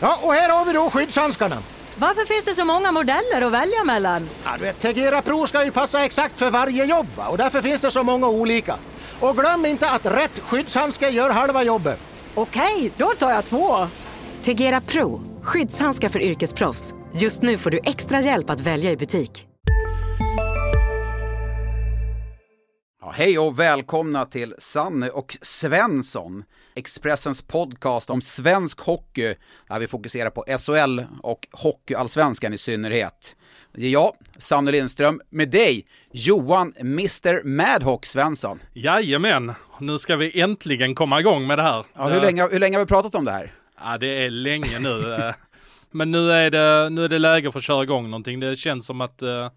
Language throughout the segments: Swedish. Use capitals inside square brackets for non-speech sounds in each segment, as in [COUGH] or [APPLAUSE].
Ja, och här har vi då skyddshandskarna. Varför finns det så många modeller att välja mellan? Ja, du vet, Tegera Pro ska ju passa exakt för varje jobb och därför finns det så många olika. Och glöm inte att rätt skyddshandske gör halva jobbet. Okej, då tar jag två. Tegera Pro, skyddshandskar för yrkesproffs. Just nu får du extra hjälp att välja i butik. Hej och välkomna till Sanne och Svensson, Expressens podcast om svensk hockey, där vi fokuserar på SHL och hockeyallsvenskan i synnerhet. Det är jag, Sanne Lindström, med dig, Johan Mr Madhawk Svensson. Jajamän, nu ska vi äntligen komma igång med det här. Ja, hur, länge, hur länge har vi pratat om det här? Ja, det är länge nu. [LAUGHS] eh. Men nu är, det, nu är det läge för att köra igång någonting. Det känns som att eh,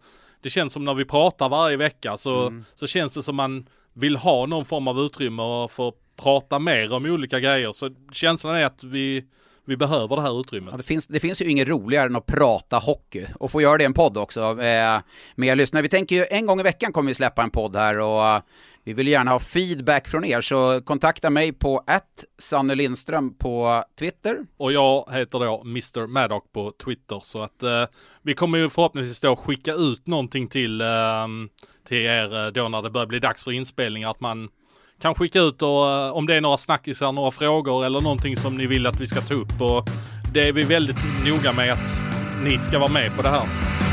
det känns som när vi pratar varje vecka så, Mm. så känns det som man vill ha någon form av utrymme och få prata mer om olika grejer. Så känslan är att vi, vi behöver det här utrymmet. Ja, det, finns, det finns ju inget roligare än att prata hockey och få göra det i en podd också eh, med lyssnare. Vi tänker ju en gång i veckan kommer vi släppa en podd här och vi vill gärna ha feedback från er så kontakta mig på att Sanne Lindström på Twitter. Och jag heter då Mr Maddock på Twitter så att eh, vi kommer ju förhoppningsvis då skicka ut någonting till, eh, till er eh, då när det börjar bli dags för inspelning att man kan skicka ut och eh, om det är några snackisar, några frågor eller någonting som ni vill att vi ska ta upp och det är vi väldigt noga med att ni ska vara med på det här.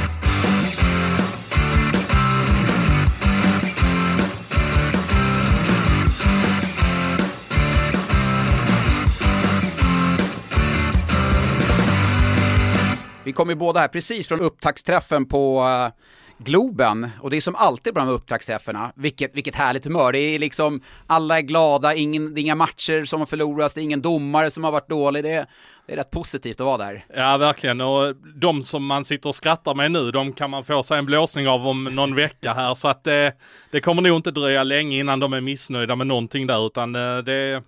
Vi kommer ju båda här precis från upptaktsträffen på eh, Globen och det är som alltid på de här upptaktsträffarna, vilket, vilket härligt humör. Det är liksom, alla är glada, ingen, det är inga matcher som har förlorats, det är ingen domare som har varit dålig. Det är, det är rätt positivt att vara där. Ja, verkligen. Och de som man sitter och skrattar med nu, de kan man få sig en blåsning av om någon vecka här. Så att det, det kommer nog inte dröja länge innan de är missnöjda med någonting där, utan eh, det,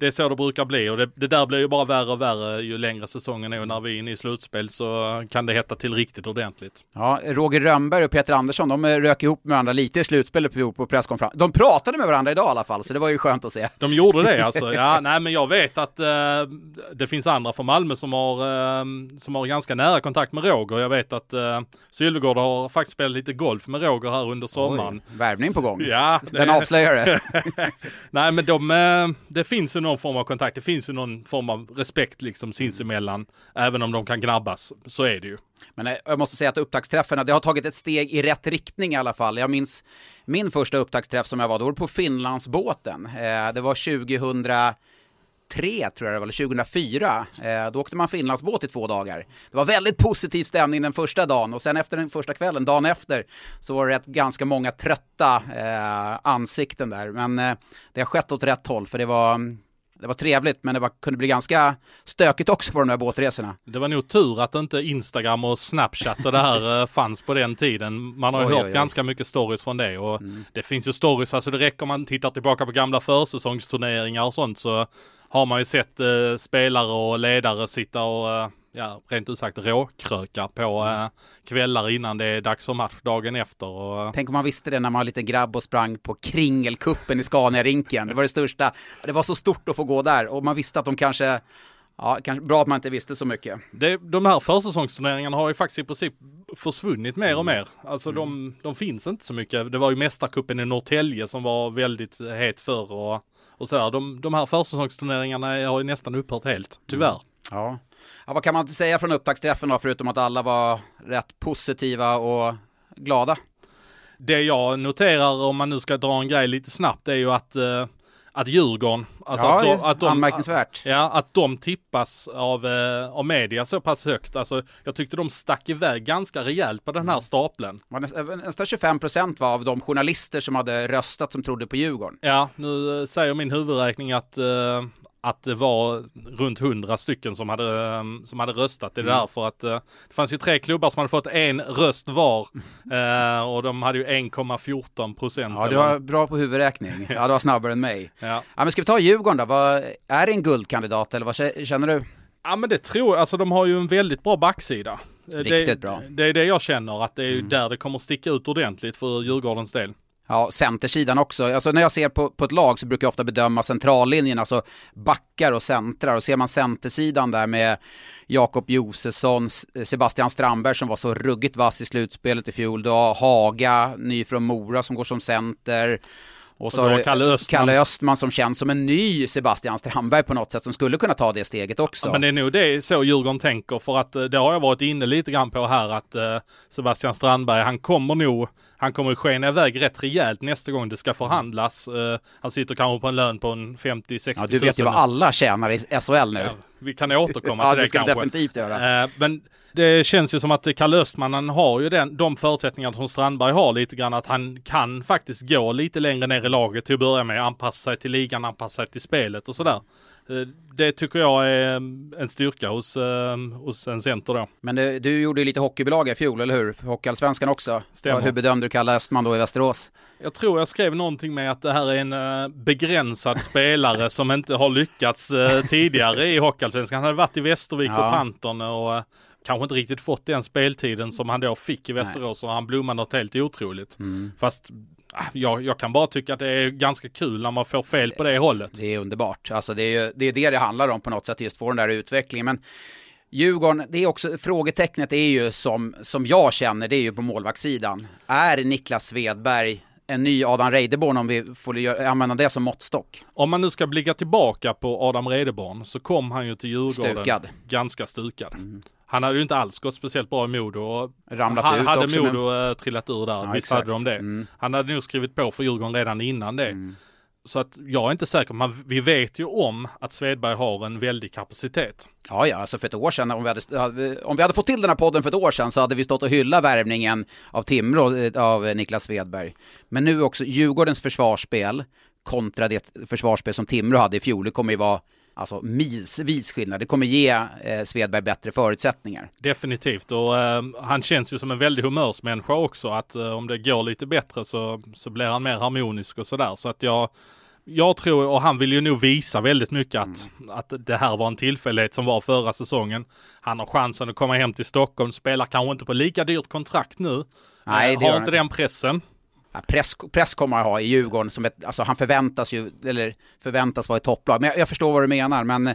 det är så det brukar bli. Och det, det där blir ju bara värre och värre ju längre säsongen är och när vi är inne i slutspel så kan det hetta till riktigt ordentligt. Ja, Roger Rönnberg och Peter Andersson, de rök ihop med varandra lite i slutspelet på på presskonferens. De pratade med varandra idag i alla fall, så det var ju skönt att se. De gjorde det alltså. [LAUGHS] Ja, nej men jag vet att eh, det finns andra från Malmö som har, eh, som har ganska nära kontakt med Roger. Jag vet att eh, Sylvegård har faktiskt spelat lite golf med Roger här under sommaren. Oj, värvning på gång. Ja, Den det- avslöjar det. [LAUGHS] [LAUGHS] Nej men de, eh, det finns ju någon form av kontakt, det finns ju någon form av respekt liksom sinsemellan. Även om de kan gnabbas, så är det ju. Men eh, jag måste säga att upptaktsträffarna, det har tagit ett steg i rätt riktning i alla fall. Jag minns min första upptaktsträff som jag var, då var på Finlandsbåten. Eh, det var 2003 tror jag det var, eller 2004. Eh, då åkte man Finlandsbåt i två dagar. Det var väldigt positiv stämning den första dagen och sen efter den första kvällen, dagen efter, så var det rätt, ganska många trötta eh, ansikten där. Men eh, det har skett åt rätt håll för det var mm, det var trevligt, men det var, kunde bli ganska stökigt också på de där båtresorna. Det var nog tur att inte Instagram och Snapchat och det här eh, fanns på den tiden. Man har ju hört oj, oj. ganska mycket stories från det och det finns ju stories, alltså det räcker om man tittar tillbaka på gamla försäsongsturneringar och sånt så har man ju sett eh, spelare och ledare sitta och eh, ja, rent ut sagt råkröka på eh, kvällar innan det är dags för match dagen efter. Och, eh, Tänk om man visste det när man var liten grabb och sprang på Kringelkuppen i Scania-rinken. Det var det största. Det var så stort att få gå där och man visste att de kanske, ja, kanske bra att man inte visste så mycket. det, de här försäsongsturneringarna har ju faktiskt i princip försvunnit mer och mer. Alltså de, de finns inte så mycket. Det var ju Mästarkuppen i Norrtälje som var väldigt het förr och, och sådär. De, de här försäsongsturneringarna har ju nästan upphört helt, tyvärr. Ja. Ja vad kan man säga från upptaktsträffen då, förutom att alla var rätt positiva och glada? Det jag noterar om man nu ska dra en grej lite snabbt är ju att, eh, att Djurgården, alltså ja, att, de, att de, anmärkningsvärt. Ja, att de tippas av, eh, av media så pass högt. Alltså, jag tyckte de stack iväg ganska rejält på den här stapeln. Det var nästan, nästan 25% var av de journalister som hade röstat som trodde på Djurgården. Ja, nu eh, säger min huvudräkning att, eh, att det var runt hundra stycken som hade, eh, som hade röstat. Det är Mm. därför att eh, det fanns ju tre klubbar som hade fått en röst var [LAUGHS] eh, och de hade ju 1,14 procent. Ja, du var bra på huvudräkning. [LAUGHS] Ja, du var snabbare än mig. Ja. Ja, men ska vi ta Djurgården då? Vad, är det en guldkandidat eller vad kä- känner du? Ja men det tror jag, alltså de har ju en väldigt bra backsida. Eh, Riktigt det, bra. Det är det jag känner, att det är ju Mm. där det kommer sticka ut ordentligt för Djurgårdens del. Ja, centersidan också. Alltså när jag ser på, på ett lag så brukar jag ofta bedöma centrallinjen, alltså backar och centrar. Och ser man centersidan där med Jakob Josefsson, Sebastian Strandberg som var så ruggigt vass i slutspelet i fjol. då Haga, ny från Mora som går som center. Och så Och har du Kalle Östman. Kalle Östman som känns som en ny Sebastian Strandberg på något sätt som skulle kunna ta det steget också. Ja, men det är nog det så Djurgården tänker för att eh, det har jag varit inne lite grann på här att eh, Sebastian Strandberg han kommer nog, han kommer skena iväg rätt rejält nästa gång det ska förhandlas. Eh, han sitter kanske på en lön på en 50-60 ja, du vet ju vad alla tjänar i SHL nu. Ja, vi kan återkomma [LAUGHS] Ja, till det det ska kanske. definitivt göra. Eh, men det känns ju som att Kalle Östman, har ju den, de förutsättningar som Strandberg har lite grann, att han kan faktiskt gå lite längre ner i laget till att börja med, anpassa sig till ligan, anpassa sig till spelet och sådär. Eh, Det tycker jag är en styrka hos, eh, hos en center då. Men du, du gjorde ju lite hockeybolag i fjol, eller hur? Hockeyallsvenskan också. Stämmer. Hur bedömde du Kalle Östman då i Västerås? Jag tror jag skrev någonting med att det här är en eh, begränsad [LAUGHS] spelare som inte har lyckats eh, tidigare i Hockeyallsvenskan. Han hade varit i Västervik Ja. och Pantern och eh, kanske inte riktigt fått den speltiden som han då fick i Västerås och han blommade något helt otroligt. Mm. Fast jag, jag kan bara tycka att det är ganska kul när man får fel på det hållet. Det är underbart. Alltså det är ju det, är det det handlar om på något sätt, just få den där utvecklingen. Men Djurgården, det är också, frågetecknet är ju som, som jag känner, det är ju på målvaktssidan. Är Niklas Svedberg en ny Adam Reideborn om vi får använda det som måttstock? Om man nu ska blicka tillbaka på Adam Redeborn så kom han ju till Djurgården Stukad. ganska stukad. Han hade ju inte alls gått speciellt bra i Modo och Ramlat han, ut hade också, Modo eh, trillat ur där. Ja, Visst hade de det. Mm. Han hade nog skrivit på för Djurgården redan innan det. Så att jag är inte säker, men vi vet ju om att Svedberg har en väldig kapacitet. Ja, ja, alltså för ett år sedan, om vi, hade, om vi hade fått till den här podden för ett år sedan så hade vi stått och hyllat värvningen av Timrå, eh, av Niklas Svedberg. Men nu också Djurgårdens försvarsspel kontra det försvarsspel som Timrå hade i fjol, det kommer ju vara alltså milsvis skillnad. Det kommer ge eh, Svedberg bättre förutsättningar. Definitivt och eh, han känns ju som en väldig humörsmänniska också att eh, om det går lite bättre så, så blir han mer harmonisk och sådär. Så att jag, jag tror, och han vill ju nog visa väldigt mycket att, att det här var en tillfällighet som var förra säsongen. Han har chansen att komma hem till Stockholm, spelar kanske inte på lika dyrt kontrakt nu. Nej, Eh, har inte den pressen. Ja, press, press kommer han ha i Djurgården, som ett, alltså han förväntas ju, eller förväntas vara ett topplag. Men jag, jag förstår vad du menar, men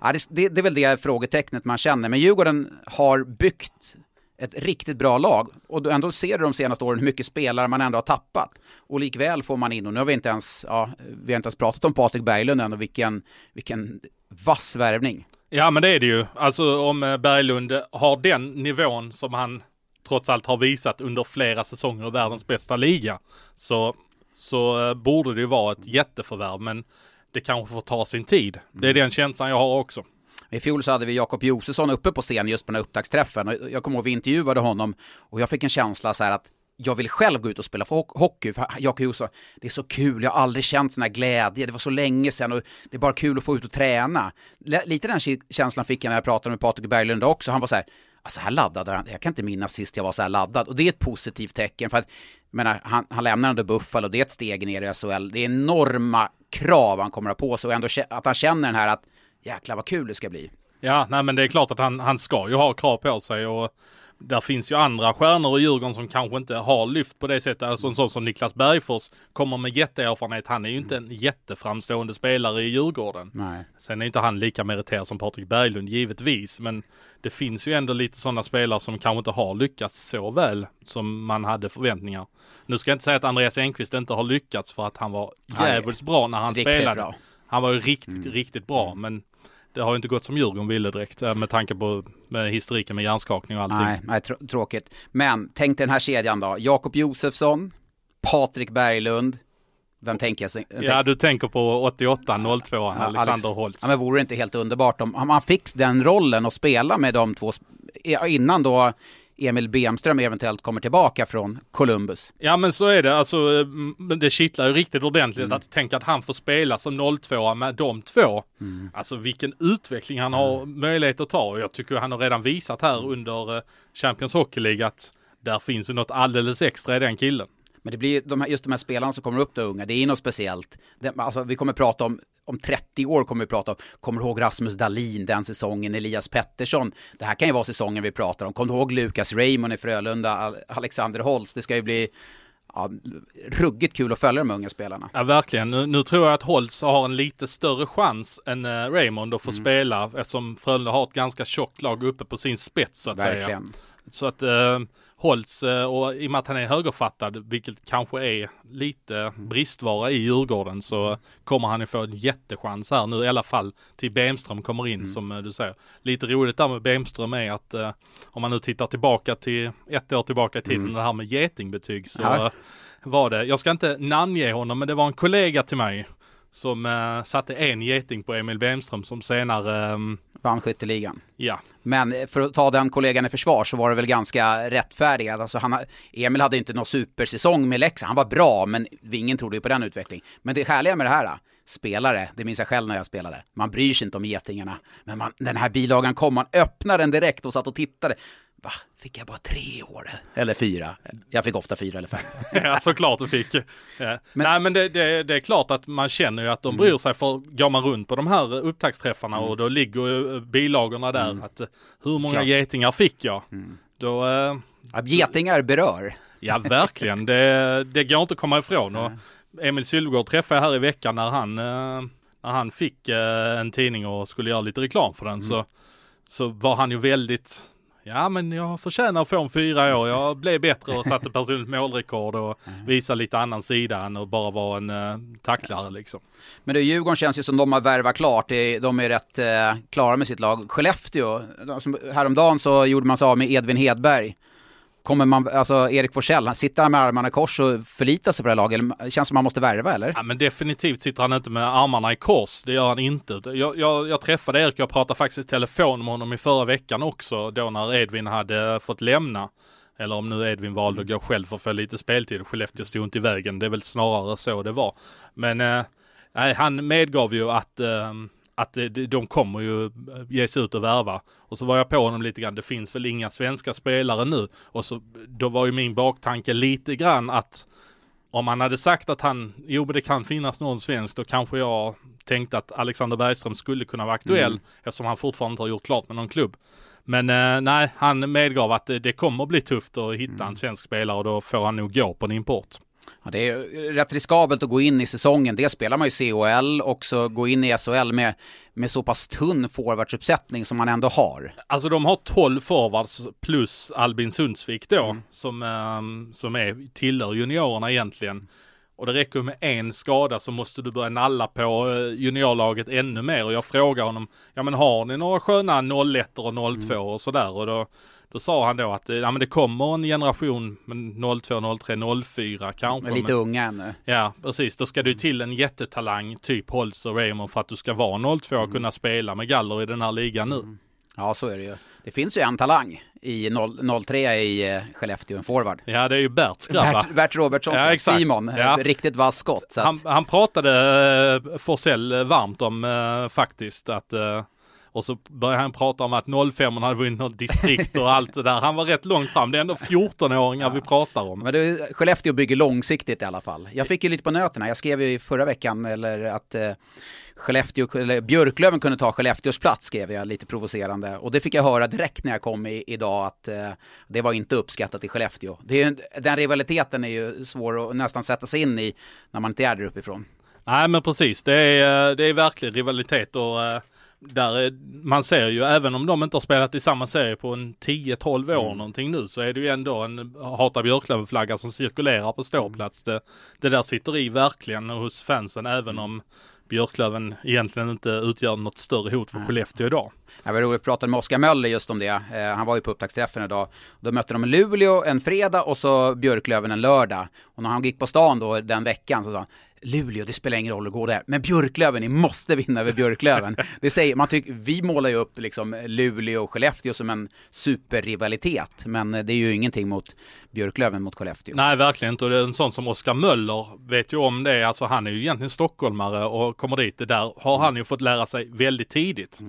ja, det, det, det är väl det frågetecknet man känner. Men Djurgården har byggt ett riktigt bra lag och ändå ser du de senaste åren hur mycket spelare man ändå har tappat. Och likväl får man in, och nu har vi inte ens, ja, vi har inte ens pratat om Patrik Berglund än och vilken, vilken vass värvning. Ja men det är det ju. Alltså om eh, Berglund har den nivån som han trots allt har visat under flera säsonger i världens bästa liga så, så eh, borde det ju vara ett jätteförvärv men det kanske får ta sin tid. Det är den känslan jag har också. I fjol så hade vi Jakob Josefsson uppe på scen just på den här upptaktsträffen och jag kommer ihåg vi intervjuade honom och jag fick en känsla så här att jag vill själv gå ut och spela för ho- hockey, för Jakob Josefsson, det är så kul, jag har aldrig känt sån här glädje, det var så länge sedan och det är bara kul att få ut och träna. Lite den känslan fick jag när jag pratade med Patrik Berglund också, han var så här, alltså här laddad, är han- jag kan inte minnas sist jag var så här laddad. Och det är ett positivt tecken för att, menar, han, han lämnar under Buffalo, det är ett steg ner i SHL, det är enorma krav han kommer att ha på sig. Och ändå att han känner den här att jäklar vad kul det ska bli. Ja, nej men det är klart att han, han ska ju ha krav på sig. Och där finns ju andra stjärnor i Djurgården som kanske inte har lyft på det sättet. Alltså en sån som Niklas Bergfors kommer med jätteerfarenhet. Han är ju inte en jätteframstående spelare i Djurgården. Nej. Sen är inte han lika meriterad som Patrik Berglund givetvis, men det finns ju ändå lite sådana spelare som kanske inte har lyckats så väl som man hade förväntningar. Nu ska jag inte säga att Andreas Enqvist inte har lyckats för att han var jävligt bra när han Riktigt spelade. bra. Mm. Han var ju riktigt, riktigt bra, men det har ju inte gått som Djurgården ville direkt eh, med tanke på med historiken med hjärnskakning och allting. Nej, nej trå- tråkigt. Men tänk dig den här kedjan då. Jakob Josefsson, Patrik Berglund. Vem tänker jag? Ja, du tänker på 88 02 Ja, Alexander Alex- Holtz. Ja, men vore det inte helt underbart om man fick den rollen och spela med de två innan då Emil Bemström eventuellt kommer tillbaka från Columbus. Ja men så är det, alltså eh, det kittlar ju riktigt ordentligt Mm. att tänka att han får spela som 02 med de två. Mm. Alltså vilken utveckling han har möjlighet att ta och jag tycker han har redan visat här Mm. under eh, Champions Hockey League att där finns ju något alldeles extra i den killen. Men det blir de här, just de här spelarna som kommer upp då unga, det är något speciellt. Det, alltså, vi kommer prata om, om 30 år kommer vi prata om, kommer du ihåg Rasmus Dahlin den säsongen, Elias Pettersson? Det här kan ju vara säsongen vi pratar om. Kommer du ihåg Lukas Raymond i Frölunda, Al- Alexander Holst? Det ska ju bli, ja, ruggigt kul att följa de unga spelarna. Ja verkligen. Nu, nu tror jag att Holtz har en lite större chans än uh, Raymond att få Mm. spela eftersom Frölunda har ett ganska tjockt lag uppe på sin spets så att säga. Verkligen. Så att uh, Holtz, uh, och i och med att han är högerfattad, vilket kanske är lite bristvara i Djurgården, så kommer han ju få en jättechans här nu i alla fall till Bemström kommer in som uh, du säger. Lite roligt där med Bemström är att uh, om man nu tittar tillbaka till ett år tillbaka i tiden, det här med getingbetyg så Ja. var det, jag ska inte namnge honom, men det var en kollega till mig som uh, satte en geting på Emil Bemström som senare, um, Vann skytteligan. ja, Men eh, för att ta den kollegan i försvar så var det väl ganska rättfärdigat. Alltså han, ha- Emil hade inte någon supersäsong med Leksand. Han var bra, men ingen trodde ju på den utvecklingen. Men det härliga med det här, spelare, det minns jag själv när jag spelade. Man bryr sig inte om getingarna. Men man, den här bilagan kom, man öppnade den direkt och satt och tittade. Va, fick jag bara tre år? Eller fyra? Jag fick ofta fyra eller fem. [LAUGHS] Ja, såklart du fick. Ja. Nej, men det, det, det är klart att man känner ju att de bryr sig för går man runt på de här upptaktsträffarna och då ligger ju bilagorna där att eh, hur många Klart. getingar fick jag? Då, eh, Ja, getingar berör. ja verkligen, det, det går inte att komma ifrån. Och Emil Sylvegård träffade jag här i veckan när han, eh, när han fick eh, en tidning och skulle göra lite reklam för den så, så var han ju väldigt Ja men jag förtjänar att få en fyra år. Jag blev bättre och satte personligt målrekord och [LAUGHS] visade lite annan sida än att bara vara en uh, tacklare liksom. Men det, Djurgården känns ju som de har värvat klart. De är rätt eh, klara med sitt lag. Skellefteå, de som, häromdagen så gjorde man sig av med Edvin Hedberg. Kommer man, alltså Erik Forsell, sitter han med armarna i kors och förlitar sig på det här laget? Eller, det känns som man måste värva eller? Ja men definitivt sitter han inte med armarna i kors, det gör han inte. Jag, jag, jag träffade Erik, jag pratade faktiskt i telefon med honom i förra veckan också, då när Edvin hade eh, fått lämna. Eller om nu Edvin valde att gå själv för att få lite speltid. Skellefteå stod inte i vägen, det är väl snarare så det var. Men eh, nej, han medgav ju att eh, att det- de kommer ju ge sig ut och värva. Och så var jag på honom lite grann, det finns väl inga svenska spelare nu. Och så, då var ju min baktanke lite grann att om han hade sagt att han, jo men det kan finnas någon svensk, då kanske jag tänkte att Alexander Bergström skulle kunna vara aktuell eftersom han fortfarande inte har gjort klart med någon klubb. Men eh, nej, han medgav att det, det kommer bli tufft att hitta en svensk spelare och då får han nog gå på en import. Ja, det är rätt riskabelt att gå in i säsongen. Det spelar man ju CHL och så gå in i SHL med, med så pass tunn forwardsuppsättning som man ändå har. Alltså de har 12 forwards plus Albin Sundsvik då, som, ehm, som är, tillhör juniorerna egentligen. Och det räcker med en skada så måste du börja nalla på eh, juniorlaget ännu mer. Och jag frågar honom, ja men har ni några sköna 01 och 02 och sådär? Och då, då sa han då att ja, men det kommer en generation med 02, 03, 04 kanske. Men lite men- unga ännu. Ja, precis. Då ska du till en jättetalang, typ Holtz och Raymond för att du ska vara 02 och kunna spela med galler i den här ligan nu. Ja, så är det ju. Det finns ju en talang i 0, 03 i eh, Skellefteå, en forward. Ja, det är ju Berts grabb va? Bert, Bert Robertsson, Ja, exakt. Simon, Ja. riktigt vass skott. Att, Han, han pratade eh, Forsell eh, varmt om eh, faktiskt att eh, och så började han prata om att 05 hade vunnit något distrikt och allt det där. Han var rätt långt fram. Det är ändå 14-åringar vi pratar om. Men det, Skellefteå bygger långsiktigt i alla fall. Jag fick ju lite på nöterna. Jag skrev ju förra veckan eller att eh, Skellefteå, eller Björklöven kunde ta Skellefteås plats skrev jag lite provocerande. Och det fick jag höra direkt när jag kom i, idag att eh, det var inte uppskattat i Skellefteå. Det är, den rivaliteten är ju svår att nästan sätta sig in i när man inte är där uppifrån. Nej men precis, det är, eh, det är verkligen rivalitet och eh, där är, man ser ju även om de inte har spelat i samma serie på en 10-12 år någonting nu så är det ju ändå en Hata Björklöven-flagga som cirkulerar på ståplats. Det, det där sitter i verkligen hos fansen även om Björklöven egentligen inte utgör något större hot för Skellefteå idag. Jag var roligt, jag pratade med Oskar Möller just om det. Eh, han var ju på upptaktsträffen idag. Då mötte de Luleå en fredag och så Björklöven en lördag. Och när han gick på stan då den veckan så sa han Luleå, det spelar ingen roll att gå där. Men Björklöven, ni måste vinna över Björklöven. [LAUGHS] Det säger, man tycker, vi målar ju upp liksom Luleå och Skellefteå som en superrivalitet. Men det är ju ingenting mot Björklöven mot Skellefteå. Nej, verkligen inte. Och det är en sån som Oskar Möller vet ju om det. Alltså han är ju egentligen stockholmare och kommer dit. Det där har han ju fått lära sig väldigt tidigt.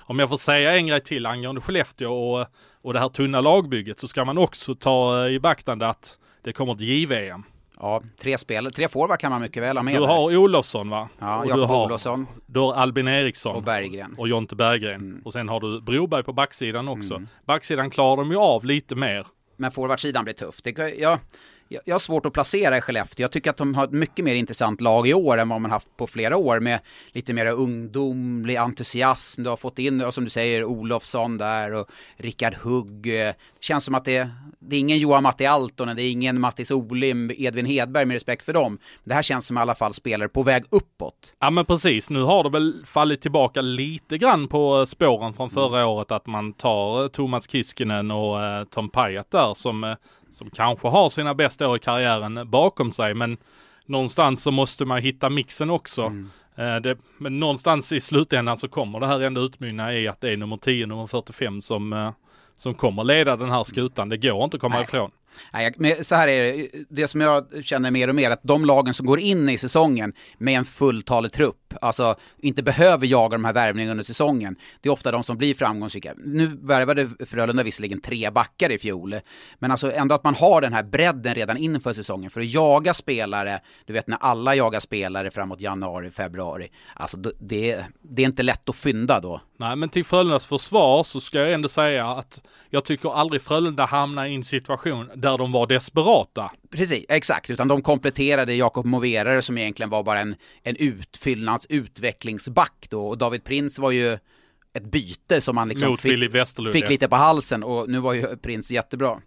Om jag får säga en grej till angående Skellefteå och, och det här tunna lagbygget så ska man också ta i beaktande att det kommer ett JVM. Ja, tre spel, tre forward kan man mycket väl ha med Du där. har Olofsson va? Ja, Och du Jakob har, Olofsson Du har Albin Eriksson. och Berggren. och Jonte Berggren. Och sen har du Broberg på backsidan också. Backsidan klarar de ju av lite mer. Men forwardsidan blir tuff. Det, ja, jag, jag har svårt att placera i Skellefteå. Jag tycker att de har ett mycket mer intressant lag i år än vad man haft på flera år med lite mer ungdomlig entusiasm. Du har fått in, som du säger, Olofsson där och Rickard Hugg. Det känns som att det, det är ingen Johan Matti Altonen, det är ingen Mattis Olim, Edvin Hedberg med respekt för dem. Det här känns som i alla fall spelare på väg uppåt. Ja men precis, nu har det väl fallit tillbaka lite grann på spåren från förra Mm. året att man tar eh, Thomas Kiskinen och eh, Tom Pajat där som, eh, som kanske har sina bästa år i karriären bakom sig men någonstans så måste man hitta mixen också. Mm. Eh, det, men någonstans i slutändan så kommer det här ändå utmynna i att det är nummer 10, nummer 45 som, eh, som kommer leda den här skutan. Det går inte att komma Nej. ifrån. Nej, men så här är det, det som jag känner mer och mer, att de lagen som går in i säsongen med en fulltalig trupp, alltså inte behöver jaga de här värvningarna under säsongen, det är ofta de som blir framgångsrika. Nu värvade Frölunda visserligen tre backar i fjol, men alltså ändå att man har den här bredden redan inför säsongen för att jaga spelare, du vet när alla jagar spelare framåt januari, februari, alltså det- det, det är inte lätt att fynda då. Nej men till Frölundas försvar så ska jag ändå säga att jag tycker aldrig Frölunda hamnar i en situation där de var desperata. Precis, exakt. Utan de kompletterade Jakob Moverare som egentligen var bara en, en utfyllnads utvecklingsback då. Och David Prins var ju ett byte som man liksom Mot fick, fick lite på halsen och nu var ju Prins jättebra.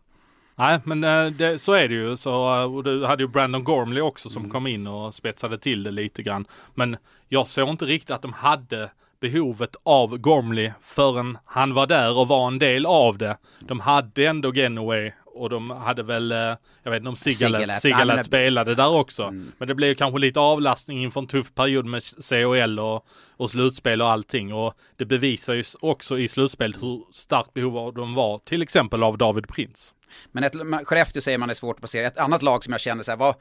Nej men eh, det, så är det ju. Så, eh, och du hade ju Brandon Gormley också som Mm. kom in och spetsade till det lite grann. Men jag såg inte riktigt att de hade behovet av Gormley förrän han var där och var en del av det. De hade ändå Genoway och de hade väl, eh, jag vet inte om Sigalet, spelade där också. Mm. Men det blev ju kanske lite avlastning inför en tuff period med CHL och, och slutspel och allting. Och det bevisar ju också i slutspelet hur starkt behov de var, till exempel av David Prins. Men ett, Skellefteå säger man är svårt att placera. Ett annat lag som jag känner så här, vad,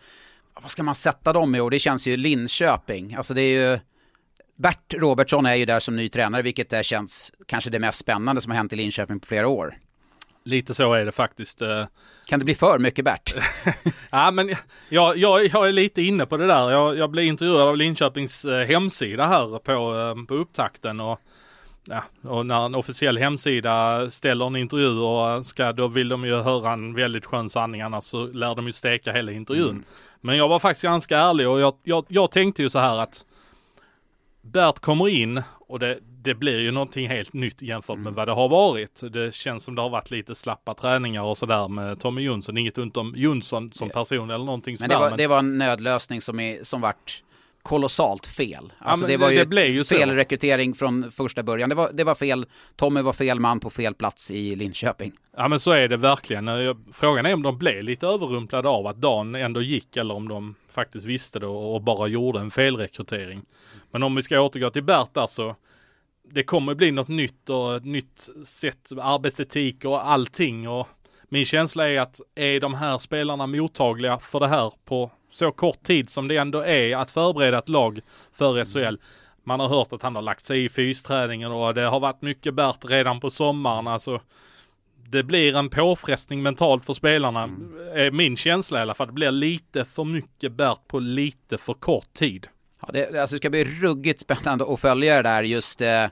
vad ska man sätta dem i? Och det känns ju Linköping. Alltså det är ju Bert Robertsson är ju där som ny tränare, vilket är känns kanske det mest spännande som har hänt i Linköping på flera år. Lite så är det faktiskt. eh. Kan det bli för mycket Bert? [LAUGHS] Ja, men jag, jag, jag är lite inne på det där. Jag, jag blev intervjuad av Linköpings eh, hemsida här på, eh, på upptakten och, ja, och när en officiell hemsida ställer en intervju och ska, då vill de ju höra en väldigt skön sanning annars så lär de ju steka hela intervjun. Men jag var faktiskt ganska ärlig och jag, jag, jag tänkte ju så här att Bert kommer in och det, det blir ju någonting helt nytt jämfört med vad det har varit. Det känns som det har varit lite slappa träningar och sådär med Tommy Jonsson. Inget ont om Jonsson som person eller någonting Men sådär. det var, det var en nödlösning som, är, som vart kolossalt fel. Alltså men det var det- ju det ju så. fel rekrytering från första början. Det var, det var fel, Tommy var fel man på fel plats i Linköping. Ja men så är det verkligen. Jag- Frågan är om de blev lite överrumplade av att Dan ändå gick eller om de faktiskt visste det och och bara gjorde en felrekrytering. Men om vi ska återgå till Bert där så det kommer bli något nytt och ett nytt sätt, arbetsetik och allting och min känsla är att är de här spelarna mottagliga för det här på så kort tid som det ändå är att förbereda ett lag för SHL. Man har hört att han har lagt sig i fysträningen och det har varit mycket Bert redan på sommaren. Alltså, det blir en påfrestning mentalt för spelarna, är min känsla i alla fall. Det blir lite för mycket Bert på lite för kort tid. Ja, det, alltså det ska bli ruggigt spännande att följa det där just eh,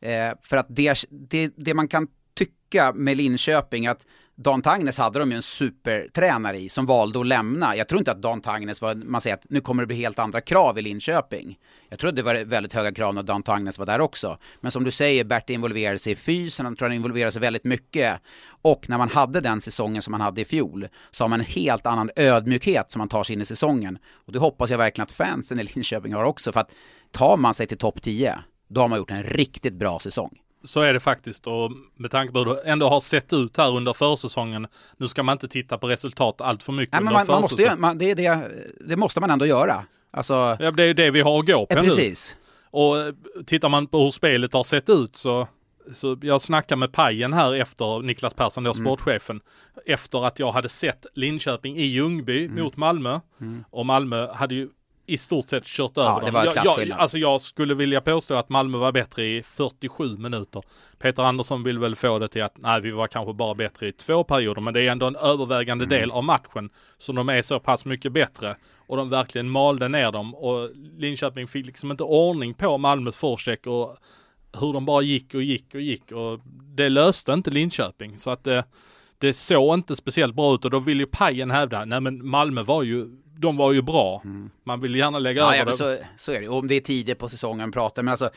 eh, för att det, det, det man kan tycka med Linköping att Dan Tangnes hade de ju en supertränare i som valde att lämna. Jag tror inte att Dan Tangnes var, man säger att nu kommer det bli helt andra krav i Linköping. Jag tror att det var väldigt höga krav när Dan Tangnes var där också. Men som du säger, Bert involverade sig i fysen, han tror han involverade sig väldigt mycket. Och när man hade den säsongen som man hade i fjol, så har man en helt annan ödmjukhet som man tar sig in i säsongen. Och det hoppas jag verkligen att fansen i Linköping har också, för att tar man sig till topp 10, då har man gjort en riktigt bra säsong. Så är det faktiskt och med tanke på hur det ändå har sett ut här under försäsongen. Nu ska man inte titta på resultat allt för mycket Nej, under man, man måste ju, man, det, det, det måste man ändå göra. Alltså, Ja, det är ju det vi har att gå på ja, nu. precis. Och eh, tittar man på hur spelet har sett ut så, så jag snackade med Pajen här efter, Niklas Persson, Mm. då sportchefen, efter att jag hade sett Linköping i Ljungby Mm. mot Malmö. Och Malmö hade ju i stort sett kört över det dem. var jag, jag, klasskillnad. alltså jag skulle vilja påstå att Malmö var bättre i 47 minuter. Peter Andersson vill väl få det till att nej, vi var kanske bara bättre i två perioder, men det är ändå en övervägande Mm. del av matchen som de är så pass mycket bättre och de verkligen malde ner dem och Linköping fick liksom inte ordning på Malmös forecheck och hur de bara gick och gick och gick och det löste inte Linköping så att eh, det såg inte speciellt bra ut och då vill ju Pajen hävda, nej men Malmö var ju, de var ju bra. Man vill gärna lägga Ja, över ja så, så är det. Om det är tidigt på säsongen pratar, men alltså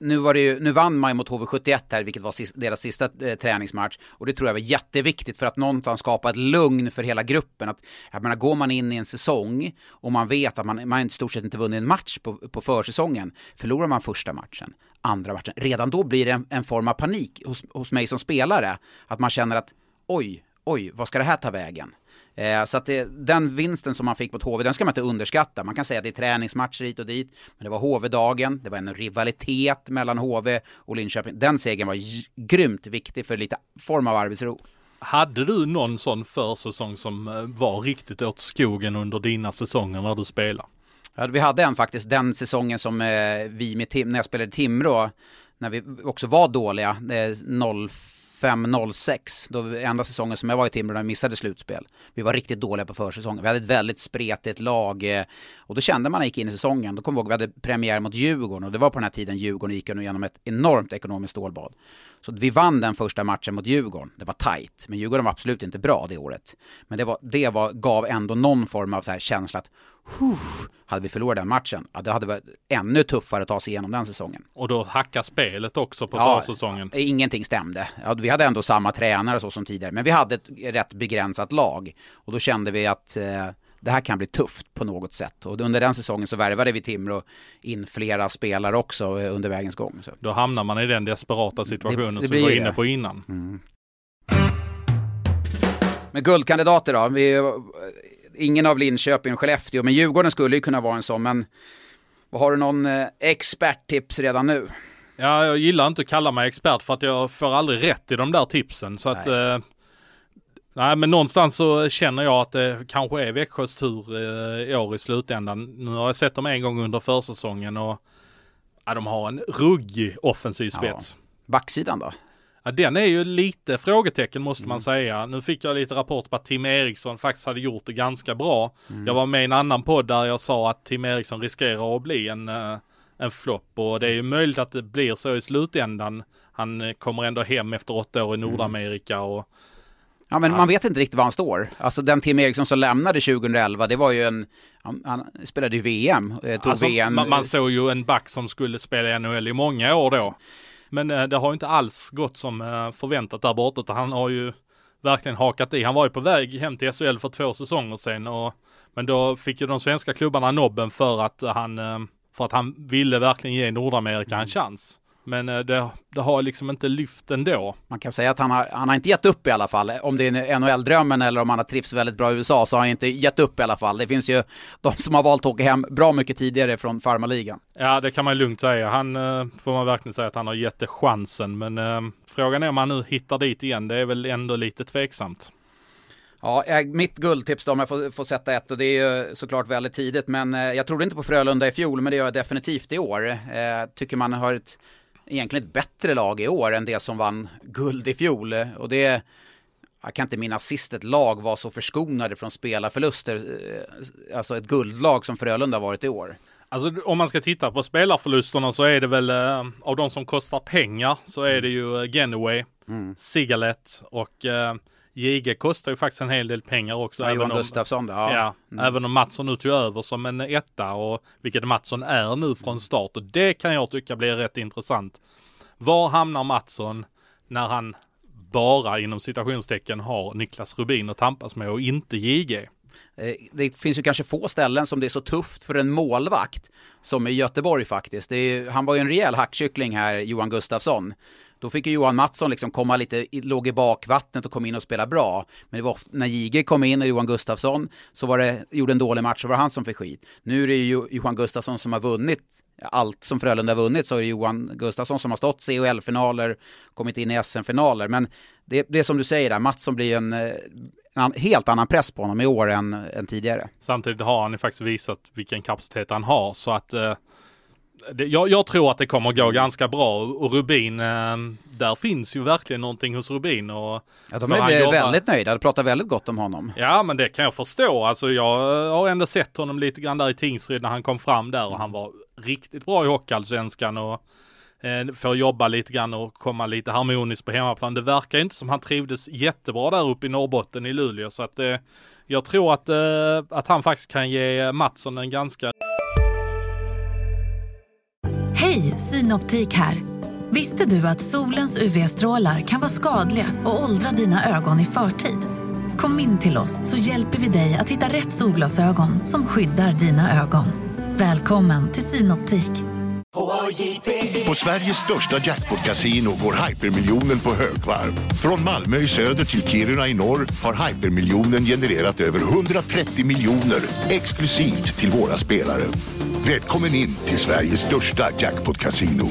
nu, var det ju, nu vann man ju mot HV71 här, vilket var sis, deras sista eh, träningsmatch. Och det tror jag var jätteviktigt för att någonstans skapa ett lugn för hela gruppen. Att, jag menar, går man in i en säsong och man vet att man, man i stort sett inte vunnit en match på, på försäsongen, förlorar man första matchen, andra matchen, redan då blir det en, en form av panik hos, hos mig som spelare. Att man känner att oj, oj, vad ska det här ta vägen? Eh, så att det, den vinsten som man fick mot HV, den ska man inte underskatta. Man kan säga att det är träningsmatcher hit och dit, men det var HV-dagen, det var en rivalitet mellan HV och Linköping. Den segern var grymt viktig för lite form av arbetsro. Hade du någon sån försäsong som eh, var riktigt åt skogen under dina säsonger när du spelade? Ja, vi hade en faktiskt, den säsongen som eh, vi med Tim, när jag spelade Timrå, när vi också var dåliga, eh, 05-06, då enda säsongen som jag var i Timrå när vi missade slutspel. Vi var riktigt dåliga på försäsongen. Vi hade ett väldigt spretigt lag eh, och då kände man när man gick in i säsongen, då kom vi ihåg, vi hade premiär mot Djurgården och det var på den här tiden Djurgården gick igenom ett enormt ekonomiskt stålbad. Så vi vann den första matchen mot Djurgården. Det var tajt, men Djurgården var absolut inte bra det året. Men det, var, det var, gav ändå någon form av så här känsla att huh, hade vi förlorat den matchen, ja, det hade varit ännu tuffare att ta sig igenom den säsongen. Och då hacka spelet också på Ja, försäsongen. Ingenting stämde. Ja, vi hade ändå samma tränare så som tidigare, men vi hade ett rätt begränsat lag. Och då kände vi att eh, det här kan bli tufft på något sätt. Och under den säsongen så värvade vi Timrå in flera spelare också eh, under vägens gång. Så. Då hamnar man i den desperata situationen det som vi var inne det. på innan. Men guldkandidater då? Vi, ingen av Linköping och Skellefteå, men Djurgården skulle ju kunna vara en sån. Men vad har du någon eh, experttips redan nu? Ja, jag gillar inte att kalla mig expert för att jag får aldrig rätt i de där tipsen. Så att, Nej. eh, nej men någonstans så känner jag att det kanske är Växjös tur eh, i år i slutändan. Nu har jag sett dem en gång under försäsongen och ja, de har en ruggig offensiv spets. Backsidan då? Ja, den är ju lite frågetecken måste Mm. man säga. Nu fick jag lite rapport på att Tim Eriksson faktiskt hade gjort det ganska bra. Mm. Jag var med i en annan podd där jag sa att Tim Eriksson riskerar att bli en, eh, en flopp och det är ju möjligt att det blir så i slutändan. Han eh, kommer ändå hem efter åtta år i Mm. Nordamerika och Ja, men man vet inte riktigt var han står. Alltså den Tim Eriksson som lämnade 2011, det var ju en... Han, han spelade ju VM, eh, tog alltså, VM. man, man såg ju en back som skulle spela i NHL i många år då. Men eh, det har ju inte alls gått som eh, förväntat där borta utan han har ju verkligen hakat i. Han var ju på väg hem till SHL för två säsonger sedan och men då fick ju de svenska klubbarna nobben för att han eh, för att han ville verkligen ge Nordamerika en chans. Men eh, det, det har liksom inte lyft ändå. Man kan säga att han har, han har inte gett upp i alla fall. Om det är NHL-drömmen eller om han har trivts väldigt bra i USA så har han inte gett upp i alla fall. Det finns ju de som har valt att åka hem bra mycket tidigare från farmarligan. Ja, det kan man lugnt säga. Han eh, får man verkligen säga att han har gett det chansen. Men eh, frågan är om han nu hittar dit igen. Det är väl ändå lite tveksamt. Ja, eh, mitt guldtips då om jag får, får sätta ett och det är ju såklart väldigt tidigt men eh, jag trodde inte på Frölunda i fjol men det gör jag definitivt i år. Eh, tycker man har ett, egentligen ett bättre lag i år än det som vann guld i fjol och det jag kan inte minnas sist ett lag var så förskonade från spelarförluster, eh, alltså ett guldlag som Frölunda varit i år. Alltså om man ska titta på spelarförlusterna så är det väl eh, av de som kostar pengar så är det ju eh, Genoway, Mm. Sigalet och eh, JG kostar ju faktiskt en hel del pengar också. Ja, Johan även om- Gustafsson Ja, ja. Mm. även om Mattsson nu tog över som en etta och vilket Mattsson är nu från start och det kan jag tycka blir rätt intressant. Var hamnar Mattsson när han bara inom citationstecken har Niklas Rubin att tampas med och inte JG? Eh, Det finns ju kanske få ställen som det är så tufft för en målvakt som i Göteborg faktiskt. Är, han var ju en rejäl hackkyckling här, Johan Gustafsson. Då fick ju Johan Mattsson liksom komma lite, låg i bakvattnet och kom in och spela bra. Men det var ofta, när JG kom in och Johan Gustafsson så var det, gjorde en dålig match så var det han som fick skit. Nu är det ju Johan Gustafsson som har vunnit allt som Frölunda har vunnit så är det Johan Gustafsson som har stått CHL-finaler, kommit in i SM-finaler. Men det, det är som du säger där, Mattsson blir en, eh, en helt annan press på honom i år än, än tidigare. Samtidigt har han ju faktiskt visat vilken kapacitet han har så att eh, det, jag, jag tror att det kommer gå ganska bra och Rubin, eh, där finns ju verkligen någonting hos Rubin och Ja, de är jobbar- väldigt nöjda, de pratar väldigt gott om honom. Ja men det kan jag förstå. Alltså jag har ändå sett honom lite grann där i Tingsryd när han kom fram där och han var riktigt bra i Hockeyallsvenskan och eh, får jobba lite grann och komma lite harmoniskt på hemmaplan. Det verkar inte som han trivdes jättebra där uppe i Norrbotten i Luleå så att eh, jag tror att, eh, att han faktiskt kan ge Mattsson en ganska Hej, Synoptik här. Visste du att solens UV-strålar kan vara skadliga och åldra dina ögon i förtid? Kom in till oss så hjälper vi dig att hitta rätt solglasögon som skyddar dina ögon. Välkommen till Synoptik. På Sveriges största jackpot-kasino går hypermiljonen på högvarv. Från Malmö i söder till Kiruna i norr har hypermiljonen genererat över 130 miljoner exklusivt till våra spelare. Välkommen in till Sveriges största jackpot-kasino,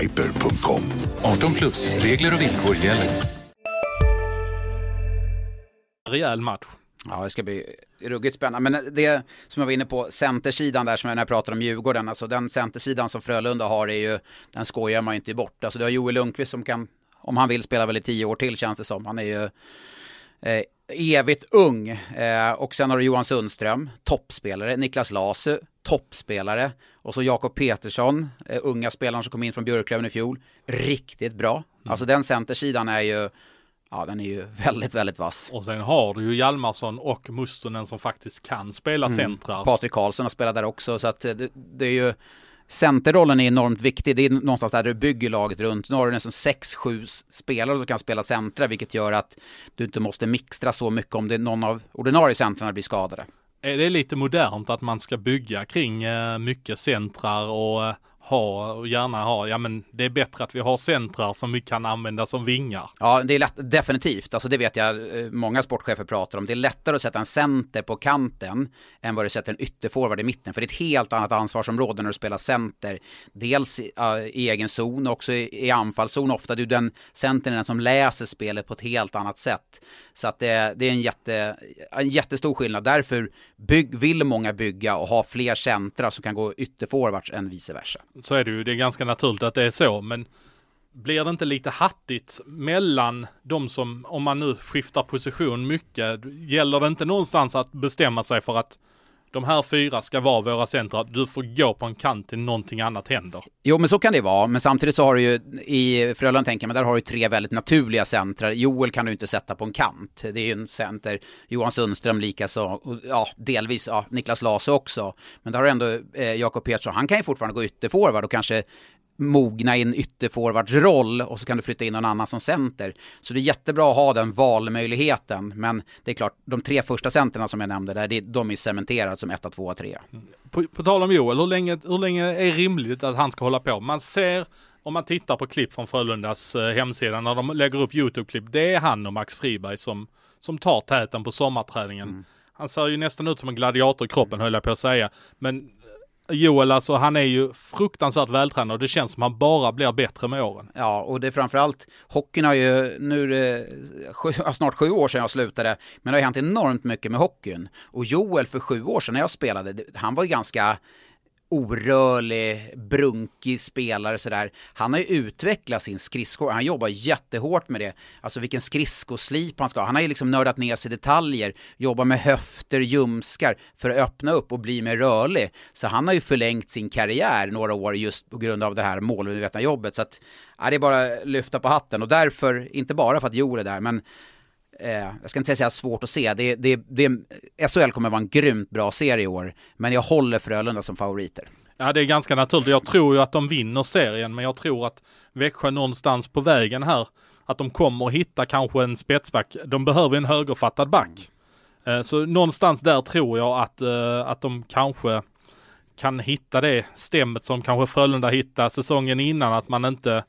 hyper.com. 18 plus, regler och villkor gäller. rejäl match. Ja, det ska bli ruggigt spännande. Men det som jag var inne på, centersidan där som jag när jag pratade om Djurgården, alltså den centersidan som Frölunda har är ju, den skojar man ju inte bort. Alltså du har Joel Lundqvist som kan, om han vill spela väl i tio år till känns det som. Han är ju eh, evigt ung. Eh, och sen har du Johan Sundström, toppspelare. Niklas Lasu, toppspelare. Och så Jakob Petersson, eh, unga spelaren som kom in från Björklöven i fjol. Riktigt bra. Mm. Alltså den centersidan är ju Ja, den är ju väldigt, väldigt vass. Och sen har du ju Hjalmarsson och Mustonen som faktiskt kan spela mm. centrar. Patrik Karlsson har spelat där också, så att det, det är ju Centerrollen är enormt viktig. Det är någonstans där du bygger laget runt. Nu har du nästan 6-7 spelare som kan spela centra, vilket gör att du inte måste mixtra så mycket om det någon av ordinarie centrarna blir skadade. Är det lite modernt att man ska bygga kring eh, mycket centrar och eh, ha och gärna ha, ja men det är bättre att vi har centrar som vi kan använda som vingar. Ja, det är lätt, definitivt, alltså det vet jag eh, många sportchefer pratar om. Det är lättare att sätta en center på kanten än vad du sätter en ytterforward i mitten, för det är ett helt annat ansvarsområde när du spelar center. Dels i, uh, i egen zon och också i, i anfallszon ofta. Du den centern är den som läser spelet på ett helt annat sätt. Så att det, det är en, jätte, en jättestor skillnad. Därför bygg, vill många bygga och ha fler centra som kan gå ytterforwards än vice versa. Så är det ju, det är ganska naturligt att det är så, men blir det inte lite hattigt mellan de som, om man nu skiftar position mycket, gäller det inte någonstans att bestämma sig för att de här fyra ska vara våra centra, du får gå på en kant till någonting annat händer. Jo, men så kan det vara, men samtidigt så har du ju i Frölunda tänker man, där har du tre väldigt naturliga centra. Joel kan du inte sätta på en kant, det är ju en center. Johan Sundström likaså, ja, delvis, ja, Niklas Lase också. Men där har du ändå eh, Jakob Petersson, han kan ju fortfarande gå ytterforward och kanske mogna i en ytterforwardsroll och så kan du flytta in någon annan som center. Så det är jättebra att ha den valmöjligheten. Men det är klart, de tre första centerna som jag nämnde, där, de är cementerade som 1, 2, 3. På, på tal om Joel, hur länge, hur länge är rimligt att han ska hålla på? Man ser om man tittar på klipp från Frölundas eh, hemsida när de lägger upp YouTube-klipp, det är han och Max Friberg som, som tar täten på sommarträningen. Mm. Han ser ju nästan ut som en gladiator i kroppen höll jag på att säga. Men Joel, alltså han är ju fruktansvärt vältränad och det känns som han bara blir bättre med åren. Ja, och det är framförallt, hockeyn har ju, nu är det sju, snart sju år sedan jag slutade, men det har hänt enormt mycket med hockeyn. Och Joel för sju år sedan när jag spelade, han var ju ganska orörlig, brunkig spelare sådär. Han har ju utvecklat sin skridsko, han jobbar jättehårt med det. Alltså vilken skridskoslip han ska ha. Han har ju liksom nördat ner sig i detaljer, jobbar med höfter, ljumskar för att öppna upp och bli mer rörlig. Så han har ju förlängt sin karriär några år just på grund av det här målmedvetna jobbet. Så att, ja, det är bara att lyfta på hatten och därför, inte bara för att Joel är där, men Eh, jag ska inte säga att jag har svårt att se. Det, det, det, SHL kommer vara en grymt bra serie i år, men jag håller Frölunda som favoriter. Ja, det är ganska naturligt. Jag tror ju att de vinner serien, men jag tror att Växjö någonstans på vägen här, att de kommer att hitta kanske en spetsback. De behöver en högerfattad back. Eh, så någonstans där tror jag att, eh, att de kanske kan hitta det stämmet som kanske Frölunda hittade säsongen innan, att man inte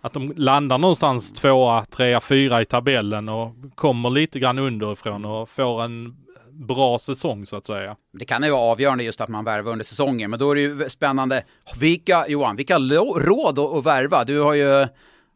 att de landar någonstans tvåa, trea, fyra i tabellen och kommer lite grann underifrån och får en bra säsong så att säga. Det kan ju vara avgörande just att man värvar under säsongen, men då är det ju spännande. Vilka, Johan, vilka råd att värva? Du har ju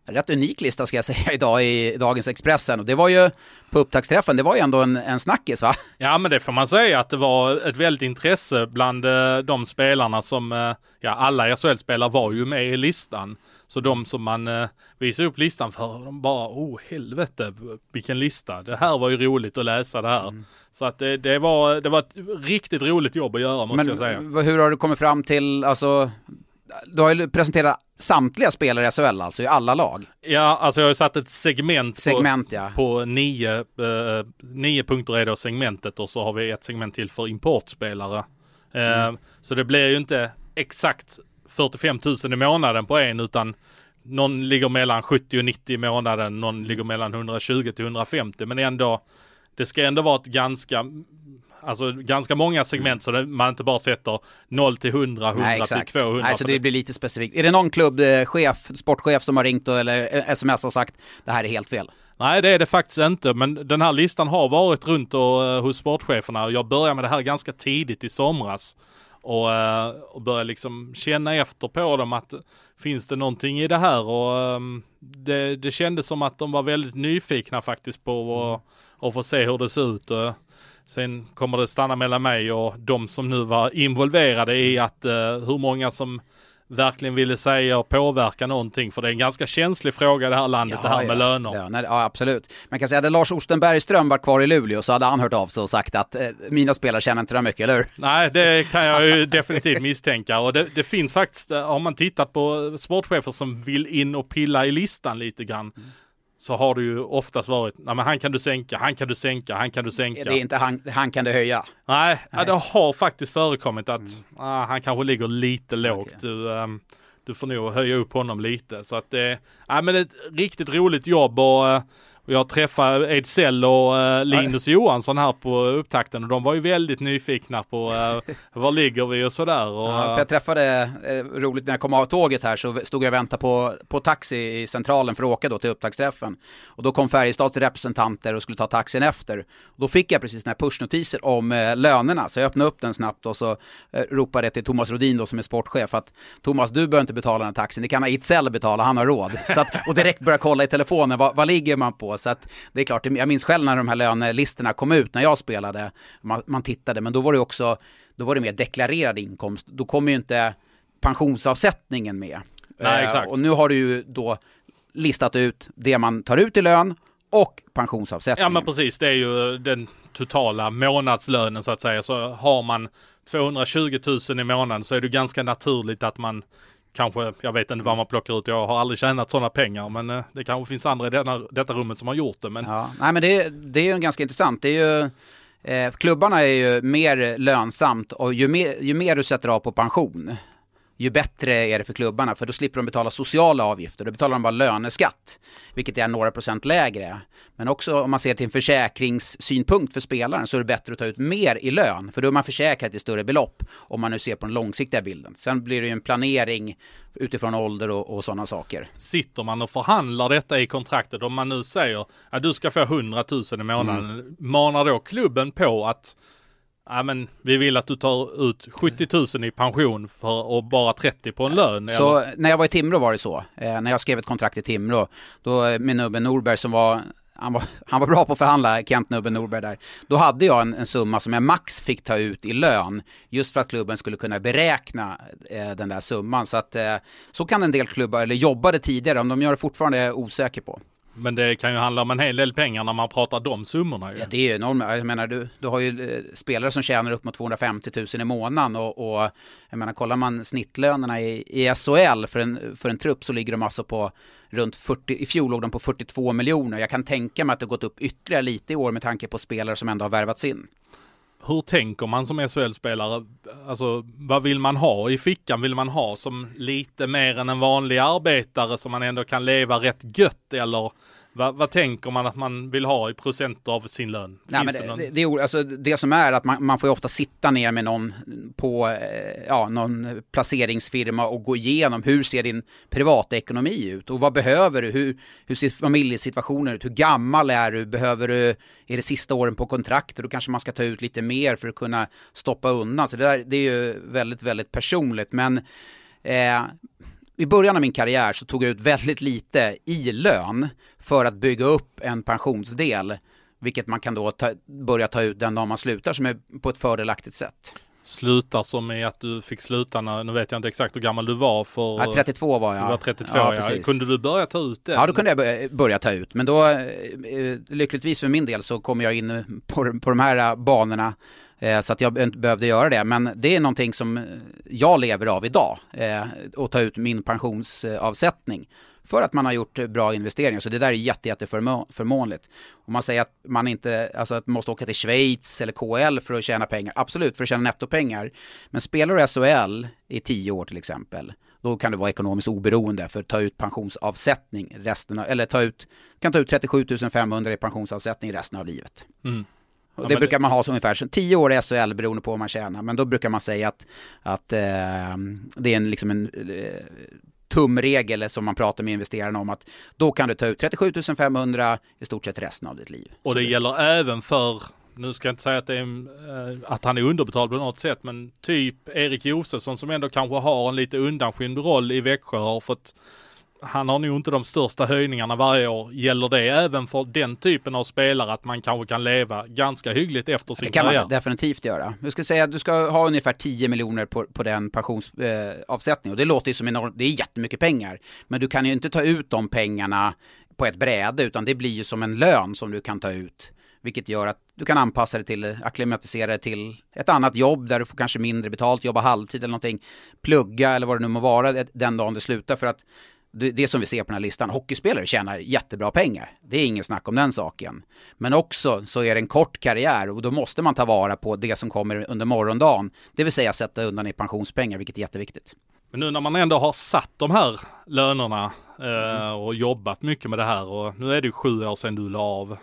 rätt unik lista ska jag säga [LAUGHS] idag i dagens Expressen. Och det var ju på upptaktsträffen, det var ju ändå en, en snackis va? [LAUGHS] Ja men det får man säga att det var ett väldigt intresse bland eh, de spelarna som, eh, ja alla SHL-spelare var ju med i listan. Så de som man eh, visade upp listan för, de bara, oh helvete vilken lista. Det här var ju roligt att läsa det här. Mm. Så att det, det, var, det var ett riktigt roligt jobb att göra måste men, jag säga. Hur har du kommit fram till, alltså du har ju presenterat samtliga spelare i SHL alltså, i alla lag. Ja, alltså jag har ju satt ett segment, Segment, på, ja. på nio, eh, nio punkter är då segmentet och så har vi ett segment till för importspelare. Eh, Så det blir ju inte exakt 45 000 i månaden på en utan någon ligger mellan 70 och 90 i månaden, någon ligger mellan 120 till 150 men ändå det ska ändå vara ett ganska Alltså ganska många segment så det, man inte bara sätter 0 till 100, 100 Nej, till exakt. 200. Nej, så det blir lite specifikt. Är det någon klubbchef, sportchef som har ringt eller eh, sms och sagt det här är helt fel? Nej det är det faktiskt inte men den här listan har varit runt och, eh, hos sportcheferna och jag började med det här ganska tidigt i somras. Och, eh, och började liksom känna efter på dem att finns det någonting i det här och ehm, det, det kändes som att de var väldigt nyfikna faktiskt på att, att få se hur det ser ut. Och Sen kommer det stanna mellan mig och de som nu var involverade i att eh, hur många som verkligen ville säga och påverka någonting. För det är en ganska känslig fråga i det här landet det här med löner. löner. Ja, absolut. Man kan säga att hade Lars Osten Bergström varit kvar i Luleå så hade han hört av sig och sagt att eh, mina spelare känner inte det mycket, eller hur? Nej, det kan jag ju [LAUGHS] definitivt misstänka. Och det, det finns faktiskt, eh, har man tittat på sportchefer som vill in och pilla i listan lite grann, så har det ju oftast varit, nej men han kan du sänka, han kan du sänka, han kan du sänka. Det är inte han, han kan det höja. Nej, Ja, det har faktiskt förekommit att ah, han kanske ligger lite lågt. Du, ehm, du får nog höja upp honom lite. Så att det, ja, men det är ett riktigt roligt jobb och, eh, och jag träffade Ejdsell och eh, Linus Johansson här på upptakten och de var ju väldigt nyfikna på uh, [LAUGHS] var ligger vi och sådär. Och, Ja, för jag träffade, eh, roligt när jag kom av tåget här så stod jag och väntade på, på taxi i centralen för att åka då till upptaktsträffen. Och då kom Färjestads representanter och skulle ta taxin efter. Och då fick jag precis några pushnotiser om eh, lönerna, så jag öppnade upp den snabbt och så eh, ropade jag till Thomas Rodin då som är sportchef att Thomas, du behöver inte betala den här taxin, det kan Ejdsell betala, han har råd. Så att, och direkt börja kolla i telefonen, vad, vad ligger man på? Så att det är klart, jag minns själv när de här lönelistorna kom ut när jag spelade, man, man tittade, men då var det också, då var det mer deklarerad inkomst, då kommer ju inte pensionsavsättningen med. Nej, Eh, exakt. Och nu har du ju då listat ut det man tar ut i lön och pensionsavsättningen. Ja men precis, det är ju den totala månadslönen så att säga. Så har man 220 000 i månaden så är det ganska naturligt att man kanske, jag vet inte vad man plockar ut, jag har aldrig tjänat sådana pengar men eh, det kanske finns andra i denna, detta rummet som har gjort det. Men Ja, nej men det, det är ju ganska intressant. Det är ju, eh, klubbarna är ju mer lönsamt och ju mer, ju mer du sätter av på pension, ju bättre är det för klubbarna, för då slipper de betala sociala avgifter, då betalar de bara löneskatt, vilket är några procent lägre. Men också om man ser till en försäkringssynpunkt för spelaren så är det bättre att ta ut mer i lön, för då är man försäkrad i större belopp, om man nu ser på den långsiktiga bilden. Sen blir det ju en planering utifrån ålder och, och sådana saker. sitter man och förhandlar detta i kontraktet, om man nu säger att du ska få 100 000 i månaden, Mm. manar då klubben på att Ja men vi vill att du tar ut 70 000 i pension för, och bara 30 på en lön. Så eller? när jag var i Timrå var det så. Eh, när jag skrev ett kontrakt i Timrå, då eh, min med Norberg som var han var, [LAUGHS] han var bra på att förhandla, Kent Nubben Norberg där. Då hade jag en, en summa som jag max fick ta ut i lön, just för att klubben skulle kunna beräkna eh, den där summan. Så att eh, så kan en del klubbar, eller jobbade tidigare, om de gör det fortfarande är jag osäker på. Men det kan ju handla om en hel del pengar när man pratar de summorna ju. Ja, det är ju enormt. Jag menar, du, du har ju eh, spelare som tjänar upp mot 250 000 i månaden och, och jag menar, kollar man snittlönerna i, i SHL för en, för en trupp så ligger de alltså på runt 40, i fjol låg de på 42 miljoner. Jag kan tänka mig att det gått upp ytterligare lite i år med tanke på spelare som ändå har värvats in. Hur tänker man som SHL-spelare? Alltså vad vill man ha i fickan? Vill man ha som lite mer än en vanlig arbetare som man ändå kan leva rätt gött eller vad, vad tänker man att man vill ha i procent av sin lön? Nej, det någon- det, det, är alltså, det som är att man, man får ju ofta sitta ner med någon på eh, ja, någon placeringsfirma och gå igenom hur ser din privatekonomi ut och vad behöver du? Hur, hur ser familjesituationen ut? Hur gammal är du? Behöver du, är det sista åren på kontraktet? Då kanske man ska ta ut lite mer för att kunna stoppa undan. Så det, där, det är ju väldigt, väldigt personligt. Men eh, i början av min karriär så tog jag ut väldigt lite i lön för att bygga upp en pensionsdel. Vilket man kan då ta, börja ta ut den dag man slutar som är på ett fördelaktigt sätt. slutar som i att du fick sluta när, nu vet jag inte exakt hur gammal du var för... Ja, 32 var jag. Du var 32 ja. ja. Kunde du börja ta ut det? Ja, då kunde jag börja- ta ut. Men då, eh, lyckligtvis för min del, så kom jag in på, på de här eh, banorna eh, Eh, så att jag behövde göra det. Men det är någonting som jag lever av idag, eh, att ta ut min pensionsavsättning. För att man har gjort bra investeringar, så det där är jätte, jätte förmånligt. Om man säger att man inte, alltså att man måste åka till Schweiz eller KL för att tjäna pengar, absolut, för att tjäna nettopengar. Men spelar du SHL i tio år till exempel, då kan du vara ekonomiskt oberoende för att ta ut pensionsavsättning resten av, eller ta ut, kan ta ut 37 500 i pensionsavsättning resten av livet. Mm. Och Ja, det men brukar man ha så ungefär, så 10 år i SHL beroende på vad man tjänar, men då brukar man säga att, att eh, det är en, liksom en eh, tumregel som man pratar med investerarna om att då kan du ta ut 37 500 i stort sett resten av ditt liv. Och det gäller även för, nu ska jag inte säga att, det är, eh, att han är underbetald på något sätt, men typ Erik Josefsson som ändå kanske har en lite undanskymd roll i Växjö har fått han har nog inte de största höjningarna varje år. Gäller det även för den typen av spelare att man kanske kan leva ganska hyggligt efter sin Det kan karriär? man definitivt göra. Du ska säga att du ska ha ungefär 10 miljoner på, på den pensionsavsättningen. Eh, och det låter ju som enormt, det är jättemycket pengar. Men du kan ju inte ta ut de pengarna på ett bräde, utan det blir ju som en lön som du kan ta ut. Vilket gör att du kan anpassa dig till, akklimatisera dig till ett annat jobb där du får kanske mindre betalt, jobba halvtid eller någonting, plugga eller vad det nu må vara det- den dagen du slutar. För att det, det som vi ser på den här listan, hockeyspelare tjänar jättebra pengar. Det är ingen snack om den saken. Men också så är det en kort karriär och då måste man ta vara på det som kommer under morgondagen. Det vill säga sätta undan i pensionspengar, vilket är jätteviktigt. Men nu när man ändå har satt de här lönerna eh, och jobbat mycket med det här och nu är det ju sju år sedan du la av.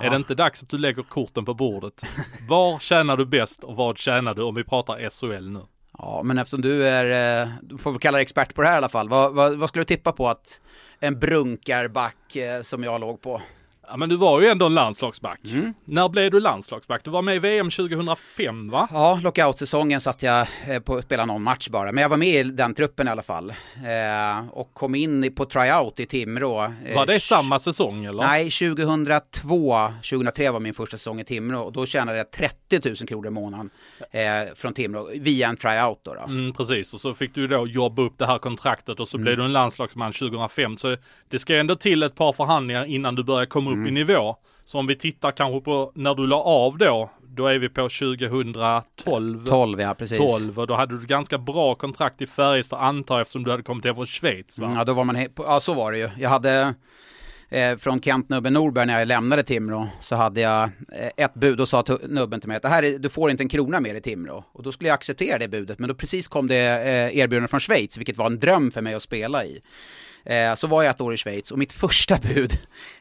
Är det inte dags att du lägger korten på bordet? Var tjänar du bäst och vad tjänar du om vi pratar SHL nu? Ja, men eftersom du är, eh, du får väl kalla dig expert på det här i alla fall. Vad, vad, vad skulle du tippa på att en brunkarback eh, som jag låg på? Ja men du var ju ändå en landslagsback. Mm. När blev du landslagsback? Du var med i VM 2005 va? Ja, lockout-säsongen satt jag eh, på att spela någon match bara, men jag var med i den truppen i alla fall. Eh, och kom in på tryout i Timrå. Eh, Var det samma säsong eller? Nej, 2002, 2003 var min första säsong i Timrå och då tjänade jag 30 000 kronor i månaden eh, från Timrå via en tryout då. då. Mm, precis, och så fick du då jobba upp det här kontraktet och så blev du en landslagsman 2005. Så det ska ändå till ett par förhandlingar innan du börjar komma upp i nivå. Så om vi tittar kanske på när du la av då, då är vi på 2012. 12 ja, precis. 12 och då hade du ganska bra kontrakt i Färjestad antar jag eftersom du hade kommit hem från Schweiz va? Mm, Ja, då var man ja, så var det ju. Jag hade eh, från Kent Nubben Norberg när jag lämnade Timrå så hade jag eh, ett bud och sa till Nubben till mig att det här är, du får inte en krona mer i Timrå. Och då skulle jag acceptera det budet, men då precis kom det eh, erbjudande från Schweiz, vilket var en dröm för mig att spela i. Eh, så var jag ett år i Schweiz och mitt första bud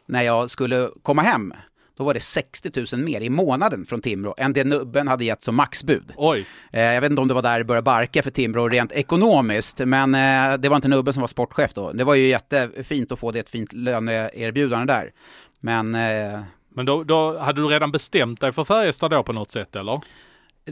när jag skulle komma hem, då var det 60 000 mer i månaden från Timrå än det Nubben hade gett som maxbud. Oj, Eh, Jag vet inte om det var där det började barka för Timrå rent ekonomiskt, men eh, det var inte Nubben som var sportchef då. Det var ju jättefint att få det ett fint löneerbjudande där. Men eh, men då, då hade du redan bestämt dig för Färjestad då på något sätt eller?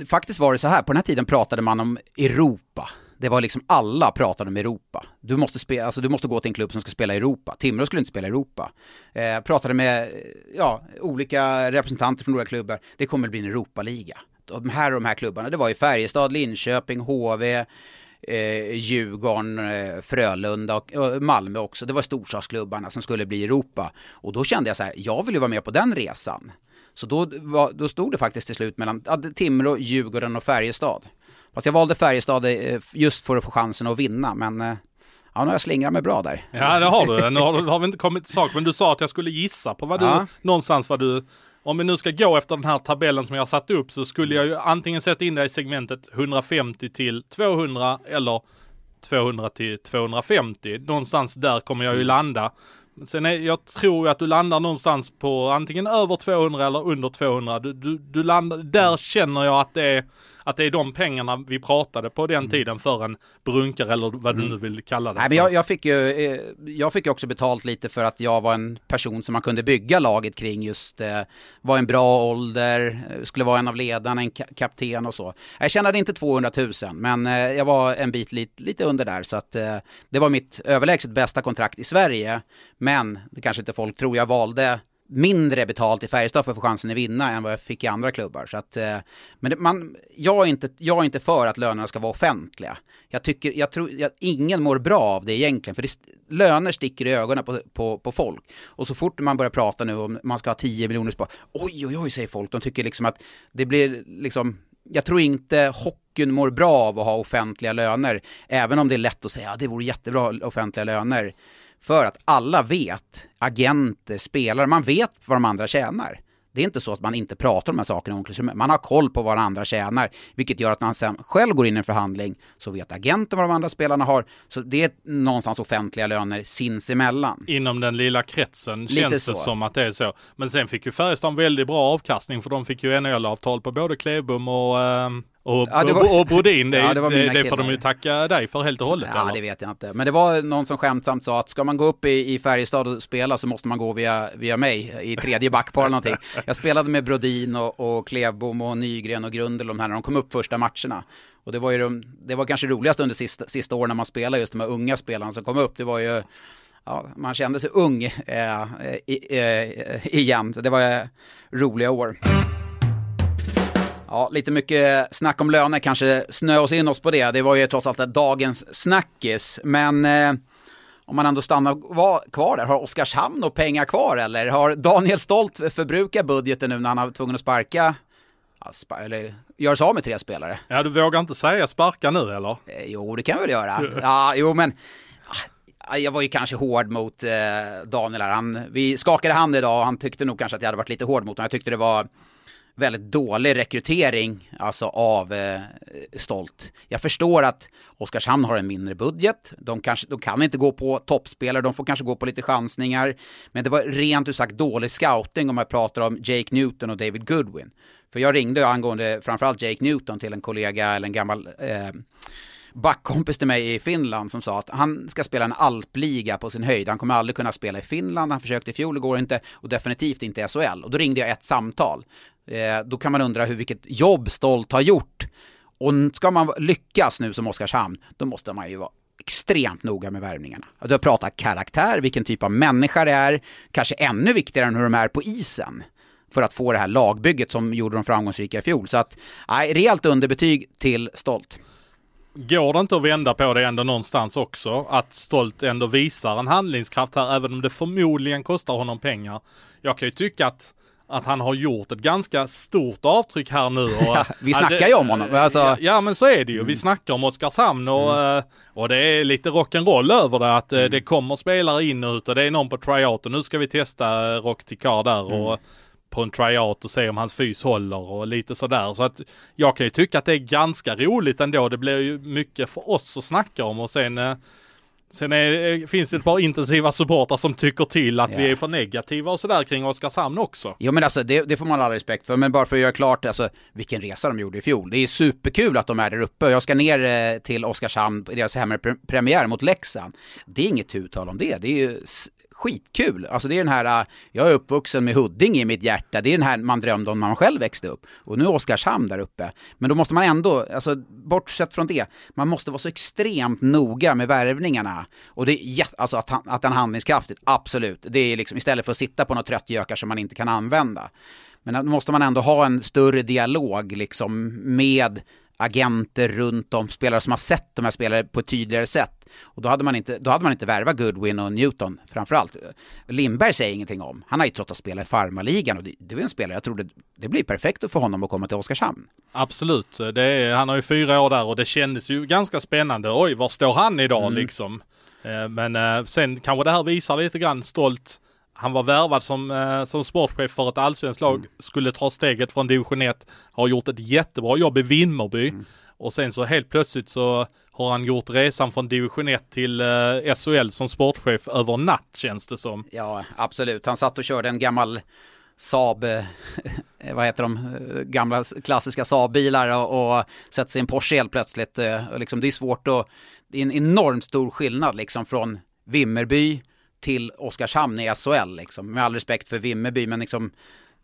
faktiskt var det så här, på den här tiden pratade man om Europa. Det var liksom alla pratade om Europa. Du måste, spela, alltså du måste gå till en klubb som ska spela i Europa. Timrå skulle inte spela i Europa. Eh, pratade med eh, ja, olika representanter från olika klubbar. Det kommer att bli en Europaliga. De här och de här klubbarna, det var ju Färjestad, Linköping, HV, eh, Djurgården, eh, Frölunda och, eh, Malmö också. Det var storstadsklubbarna som skulle bli Europa. Och då kände jag så här, jag vill ju vara med på den resan. Så då, var, då stod det faktiskt till slut mellan Timrå, Djurgården och Färjestad. Fast jag valde Färjestad eh, just för att få chansen att vinna, men eh, ja, nu har jag slingrat mig bra där. Ja det har du. Nu har, har vi inte kommit till sak men du sa att jag skulle gissa på vad du, Ja. någonstans vad du, om vi nu ska gå efter den här tabellen som jag satt upp så skulle jag ju antingen sätta in det i segmentet 150 till 200 eller 200 till 250. Någonstans där kommer jag ju landa. Men Sen är, jag tror att du landar någonstans på antingen över 200 eller under 200. Du, du, du landar, där känner jag att det, är, att det är de pengarna vi pratade på den tiden för en brunkare eller vad du nu vill kalla det. Nej, men jag, jag, fick ju, eh, jag fick ju också betalt lite för att jag var en person som man kunde bygga laget kring just, eh, var en bra ålder, eh, skulle vara en av ledarna, en ka- kapten och så. Jag tjänade inte 200 000, men eh, jag var en bit lite, lite under där, så att eh, det var mitt överlägset bästa kontrakt i Sverige. Men det kanske inte folk tror, jag valde mindre betalt i Färjestad för att få chansen att vinna än vad jag fick i andra klubbar. Så att, eh, men det, man, jag, är inte, jag är inte för att lönerna ska vara offentliga. Jag tycker, jag tror, att ingen mår bra av det egentligen, för det, löner sticker i ögonen på, på, på folk. Och så fort man börjar prata nu om man ska ha 10 miljoner spår, oj oj oj säger folk, de tycker liksom att det blir liksom, jag tror inte hockeyn mår bra av att ha offentliga löner, även om det är lätt att säga att ja, det vore jättebra offentliga löner. För att alla vet, agenter, spelare, man vet vad de andra tjänar. Det är inte så att man inte pratar om de här sakerna omklädningsrummet. Man har koll på vad de andra tjänar, vilket gör att när han sen själv går in i en förhandling så vet agenten vad de andra spelarna har. Så det är någonstans offentliga löner sinsemellan. Inom den lilla kretsen Lite känns så. det som att det är så. Men sen fick ju Färjestad en väldigt bra avkastning för de fick ju NHL-avtal på både Klebom och ehm, och, Ja, det var- och, Brodin, det, Ja, det det, det får de ju tacka dig för helt och hållet. Ja, eller? det vet jag inte. Men det var någon som skämtsamt sa att ska man gå upp i, i Färjestad och spela så måste man gå via, via mig i tredje backpar eller någonting. [LAUGHS] Jag spelade med Brodin och, och Klevbom och Nygren och Grundel de här när de kom upp första matcherna. Och det var ju de, det var kanske roligast under sista, sista åren när man spelade just de här unga spelarna som kom upp. Det var ju, ja, man kände sig ung eh, i, eh, igen. Det var eh, roliga år. Ja, lite mycket snack om löner, kanske snö oss in oss på det. Det var ju trots allt dagens snackis. Men eh, om man ändå stannar va- kvar där, har Oskarshamn några pengar kvar eller? Har Daniel Stolt förbrukat budgeten nu när han har varit tvungen att sparka, eller gör sig av med tre spelare? Ja, du vågar inte säga sparka nu eller? Eh, jo, det kan jag väl göra. Ja, jo, men ah, jag var ju kanske hård mot eh, Daniel här. Han, vi skakade hand idag och han tyckte nog kanske att jag hade varit lite hård mot honom. Jag tyckte det var väldigt dålig rekrytering alltså av eh, Stolt. Jag förstår att Oskarshamn har en mindre budget. De, kanske, de kan inte gå på toppspelare, de får kanske gå på lite chansningar. Men det var rent ut sagt dålig scouting om jag pratar om Jake Newton och David Goodwin. För jag ringde angående framförallt Jake Newton till en kollega eller en gammal eh, backkompis till mig i Finland som sa att han ska spela en alpliga på sin höjd. Han kommer aldrig kunna spela i Finland, han försökte i fjol, det går inte och definitivt inte i SHL. Och då ringde jag ett samtal. Eh, då kan man undra hur vilket jobb Stolt har gjort. Och ska man lyckas nu som Oskarshamn, då måste man ju vara extremt noga med värvningarna. Du har pratat karaktär, vilken typ av människa det är, kanske ännu viktigare än hur de är på isen för att få det här lagbygget som gjorde dem framgångsrika i fjol. Så att, nej, rejält underbetyg till Stolt. Går det inte att vända på det ändå någonstans också? Att Stolt ändå visar en handlingskraft här, även om det förmodligen kostar honom pengar. Jag kan ju tycka att att han har gjort ett ganska stort avtryck här nu. Och, [LAUGHS] Ja, vi snackar ju om honom, alltså- ja, ja, men så är det ju. Vi snackar om Oskarshamn och, eh, och det är lite rock'n'roll över det. Att eh, det kommer spelare in och ut och det är någon på tryout och nu ska vi testa eh, Rock Tikar där. Och, på en tryout och se om hans fys håller och lite sådär. Så att jag kan ju tycka att det är ganska roligt ändå. Det blir ju mycket för oss att snacka om och sen eh, Sen är, finns det ett par intensiva supportrar som tycker till att vi Ja. är för negativa och sådär kring Oskarshamn också. Jo men alltså det, det får man all respekt för, men bara för att göra klart alltså, vilken resa de gjorde i fjol. Det är superkul att de är där uppe. Jag ska ner eh, till Oskarshamn deras hemmapremiär mot Leksand. Det är inget uttal om det. Det är ju skitkul. Alltså det är den här, äh, jag är uppvuxen med Huddinge i mitt hjärta. Det är den här man drömde om när man själv växte upp. Och nu är Oskarshamn där uppe. Men då måste man ändå, alltså bortsett från det, man måste vara så extremt noga med värvningarna. Och det är alltså att, han- att den är handlingskraftigt, absolut. Det är liksom istället för att sitta på några tröttgökar som man inte kan använda. Men då måste man ändå ha en större dialog liksom med agenter runt om, spelare som har sett de här spelare på ett tydligare sätt. Och då hade man inte, då hade man inte värvat Goodwin och Newton framförallt. Lindberg säger ingenting om. Han har ju trott att spela i farmarligan och det, det var en spelare, jag trodde det blir perfekt för honom att komma till Oskarshamn. Absolut, det är, han har ju fyra år där och det kändes ju ganska spännande. Oj, var står han idag liksom? Eh, Men eh, sen kanske det här visar lite grann stolt. Han var värvad som, eh, som sportchef för ett allsvenskt lag, skulle ta steget från division 1, har gjort ett jättebra jobb i Vimmerby. Och sen så helt plötsligt så har han gjort resan från division 1 till eh, SHL som sportchef över natt känns det som. Ja, absolut. Han satt och körde en gammal Saab, eh, [LAUGHS] vad heter de, eh, gamla klassiska Saab-bilar och, och sätter sig i en Porsche helt plötsligt. eh, Och liksom, det är svårt att, det är en enormt stor skillnad liksom från Vimmerby till Oskarshamn i SHL liksom. Med all respekt för Vimmerby, men liksom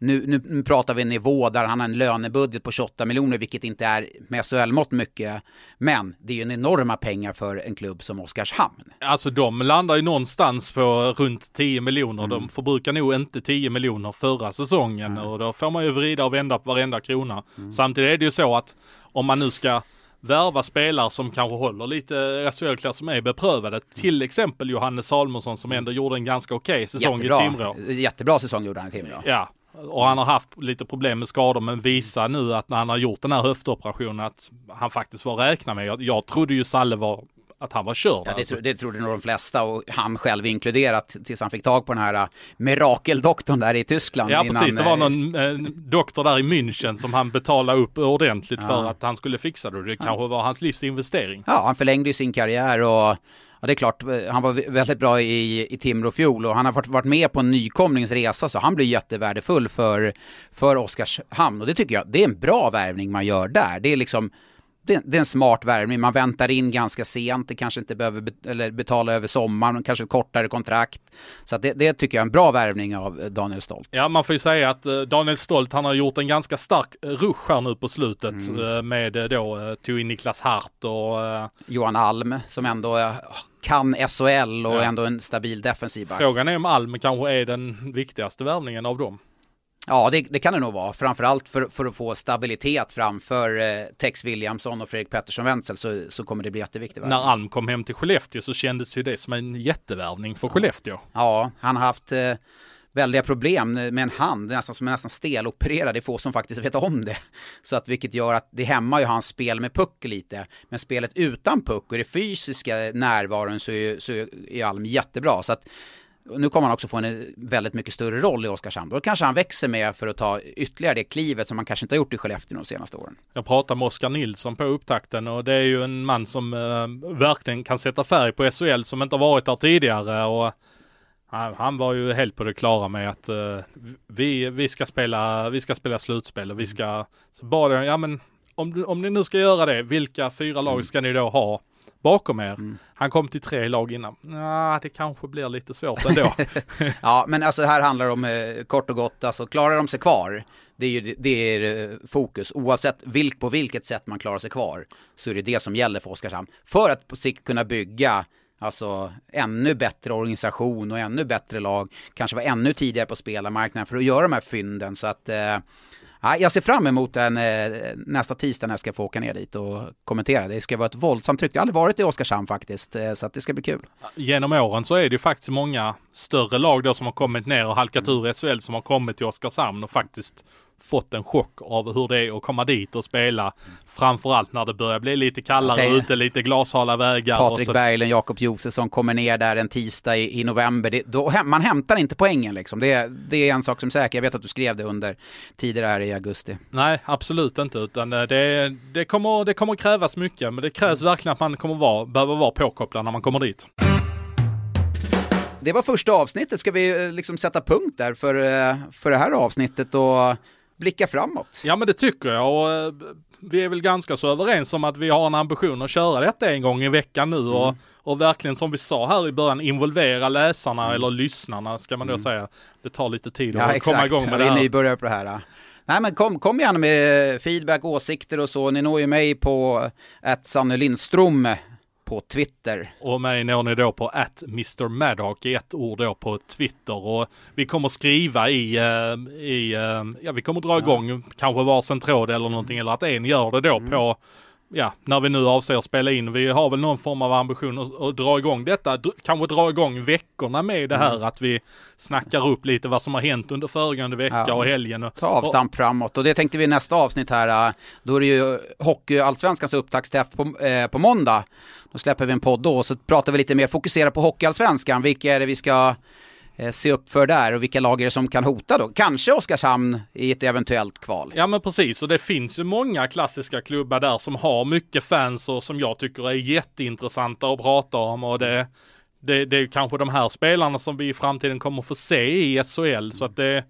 nu, nu, nu pratar vi en nivå där han har en lönebudget på 28 miljoner, vilket inte är med SHL-mått mycket. Men det är ju en enorma pengar för en klubb som Oskarshamn. Alltså de landar ju någonstans på runt 10 miljoner. De förbrukar nog inte 10 miljoner förra säsongen och då får man ju vrida och vända på varenda krona. Samtidigt är det ju så att om man nu ska värva spelare som kanske håller lite SHL-klass som är beprövade. Till exempel Johannes Salmonsson som ändå gjorde en ganska okej säsong i Timrå. Jättebra säsong gjorde han i Timrå. Ja, och han har haft lite problem med skador men visar nu att när han har gjort den här höftoperationen att han faktiskt var att räkna med. Jag, jag trodde ju Salle var att han var körd. Ja, det, alltså. det trodde nog de flesta och han själv inkluderat tills han fick tag på den här äh, mirakeldoktorn där i Tyskland. Ja innan, precis, det var äh, någon eh, doktor där i München som han betalade upp ordentligt för Ja. att han skulle fixa det. Det kanske var hans livsinvestering. Ja, han förlängde ju sin karriär och ja, det är klart, eh, han var vä- väldigt bra i, i Timrå fjol och han har varit med på en nykomlingsresa så han blir jättevärdefull för, för Oskarshamn och det tycker jag, det är en bra värvning man gör där. Det är liksom det, är- det är en smart värvning, man väntar in ganska sent, det kanske inte behöver bet- eller betala över sommaren, kanske ett kortare kontrakt. Så det, det tycker jag är en bra värvning av eh, Daniel Stolt. Ja, man får ju säga att eh, Daniel Stolt, han har gjort en ganska stark eh, rush här nu på slutet eh, med då, tog in Niklas Hart och Johan Alm som ändå kan SHL och Ja. ändå en stabil defensiv back. frågan är om Alm kanske är den viktigaste värvningen av dem. Ja, det, det kan det nog vara. Framförallt för, för att få stabilitet framför eh, Tex Williamson och Fredrik Pettersson Wenzel så, så kommer det bli jätteviktigt. När Alm kom hem till Skellefteå så kändes ju det som en jättevärvning för Skellefteå. Ja, han har haft eh, väldiga problem med en hand, nästan som är nästan stelopererad. Det är få som faktiskt vet om det. [LAUGHS] Så att vilket gör att det hämmar ju hans spel med puck lite. Men spelet utan puck och det fysiska närvaron så är, så är Alm jättebra. Så att nu kommer han också få en eh, väldigt mycket större roll i Oskarshamn. Då kanske han växer med för att ta ytterligare det klivet som han kanske inte har gjort i Skellefteå de senaste åren. Jag pratade med Oskar Nilsson på upptakten och det är ju en man som eh, verkligen kan sätta färg på SHL som inte har varit där tidigare och han, han var ju helt på det klara med att eh, vi, vi, ska spela, vi ska spela slutspel och vi ska, så bara, ja men om, om ni nu ska göra det, vilka fyra lag ska ni då ha bakom er? Han kom till tre lag innan. Ja, det kanske blir lite svårt ändå. [LAUGHS] [LAUGHS] Ja, men alltså här handlar det om eh, kort och gott, alltså klarar de sig kvar, det är ju det är eh, fokus. Oavsett vilk, på vilket sätt man klarar sig kvar så är det det som gäller för Oskarshamn. För att på sikt kunna bygga Alltså ännu bättre organisation och ännu bättre lag. Kanske vara ännu tidigare på spelarmarknaden för att göra de här fynden. Så att eh, ja, jag ser fram emot den eh, nästa tisdag när jag ska få åka ner dit och kommentera. Det ska vara ett våldsamt tryck. Jag har aldrig varit i Oskarshamn faktiskt. Eh, så att det ska bli kul. Genom åren så är det ju faktiskt många större lag då som har kommit ner och halkat ur i SHL som har kommit till Oskarshamn och faktiskt fått en chock av hur det är att komma dit och spela. Framförallt när det börjar bli lite kallare Okej. ute, lite glashala vägar. och Patrik så. Berglund, Jakob Josefsson kommer ner där en tisdag i, i november. Det, då, man hämtar inte poängen liksom. Det, det är en sak som är säker. Jag vet att du skrev det under tidigare här i augusti. Nej, absolut inte. Utan eh, det, det, kommer, det kommer krävas mycket. Men det krävs verkligen att man kommer vara, behöver vara påkopplad när man kommer dit. Det var första avsnittet. Ska vi eh, liksom sätta punkt där för, eh, för det här avsnittet och blicka framåt? Ja men det tycker jag och eh, vi är väl ganska så överens om att vi har en ambition att köra detta en gång i veckan nu och, Mm. och verkligen som vi sa här i början involvera läsarna eller lyssnarna ska man då säga. Det tar lite tid att Mm. Ja, komma exakt. igång med vi det är här. nybörjare på det här. ja. Nej men kom, kom gärna med feedback, åsikter och så. Ni når ju mig på att Sanne Lindström på Twitter. Och mig når ni då på att Mr Maddock i ett ord då på Twitter och vi kommer skriva i, eh, i eh, ja vi kommer dra igång kanske varsin tråd eller någonting eller att en gör det då Mm. på Ja, när vi nu avser att spela in. Vi har väl någon form av ambition att, att dra igång detta. Dr- kanske dra igång veckorna med det här. Mm. Att vi snackar upp lite vad som har hänt under föregående vecka Ja. och helgen. Och, Ta avstamp framåt och det tänkte vi nästa avsnitt här. äh, Då är det ju Hockeyallsvenskans upptaktsträff på, eh, på måndag. Då släpper vi en podd då och så pratar vi lite mer, fokusera på Hockeyallsvenskan. Vilka är det vi ska Eh, se upp för där och vilka lag är det som kan hota då? Kanske Oskarshamn i ett eventuellt kval. Ja men precis och det finns ju många klassiska klubbar där som har mycket fans och som jag tycker är jätteintressanta att prata om och det, det, det är ju kanske de här spelarna som vi i framtiden kommer få se i SHL så att det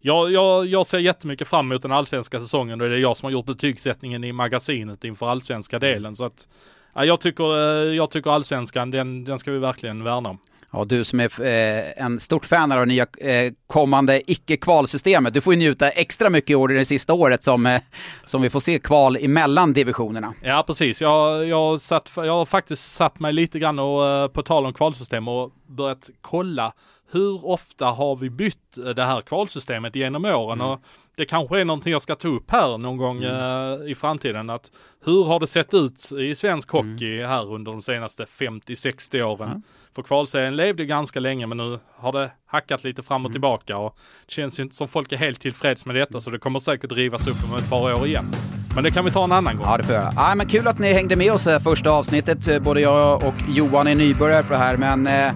jag, jag, jag ser jättemycket fram emot den allsvenska säsongen och det är jag som har gjort betygssättningen i magasinet inför allsvenska delen så att ja, jag tycker, eh, jag tycker allsvenskan den, den ska vi verkligen värna om. Ja, du som är eh, en stort fan av det nya eh, kommande icke-kvalsystemet, du får ju njuta extra mycket i år i det sista året som, eh, som vi får se kval emellan divisionerna. Ja, precis. Jag, jag, satt, jag har faktiskt satt mig lite grann och, eh, på tal om kvalsystem och börjat kolla hur ofta har vi bytt eh, det här kvalsystemet genom åren? Mm. Och det kanske är någonting jag ska ta upp här någon gång mm. eh, i framtiden. Att hur har det sett ut i svensk hockey mm. här under de senaste 50-60 åren? Mm. För kvalserien levde ganska länge men nu har det hackat lite fram och mm. tillbaka och det känns inte som folk är helt tillfreds med detta så det kommer säkert drivas upp om ett par år igen. Men det kan vi ta en annan gång. Ja, det får jag. Ja, men kul att ni hängde med oss första avsnittet. Både jag och Johan är nybörjare på det här, men eh,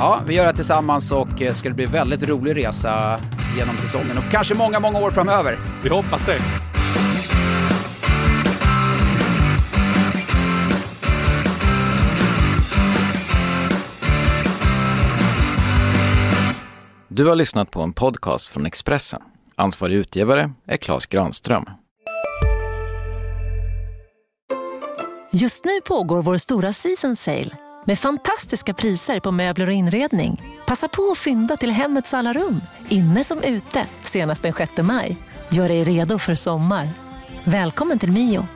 Ja, vi gör det tillsammans och eh, ska det bli väldigt rolig resa genom säsongen och kanske många, många år framöver. Vi hoppas det. Du har lyssnat på en podcast från Expressen. Ansvarig utgivare är Klas Granström. Just nu pågår vår stora season sale med fantastiska priser på möbler och inredning. Passa på att fynda till hemmets alla rum, inne som ute, senast den 6 maj. Gör dig redo för sommar. Välkommen till Mio.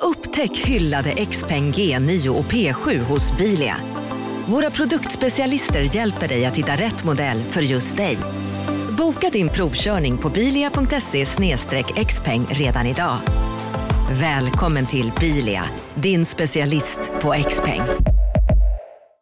Upptäck hyllade XPeng G9 och P7 hos Bilia. Våra produktspecialister hjälper dig att hitta rätt modell för just dig. Boka din provkörning på bilia.se xpeng redan idag. Välkommen till Bilia, din specialist på X-peng.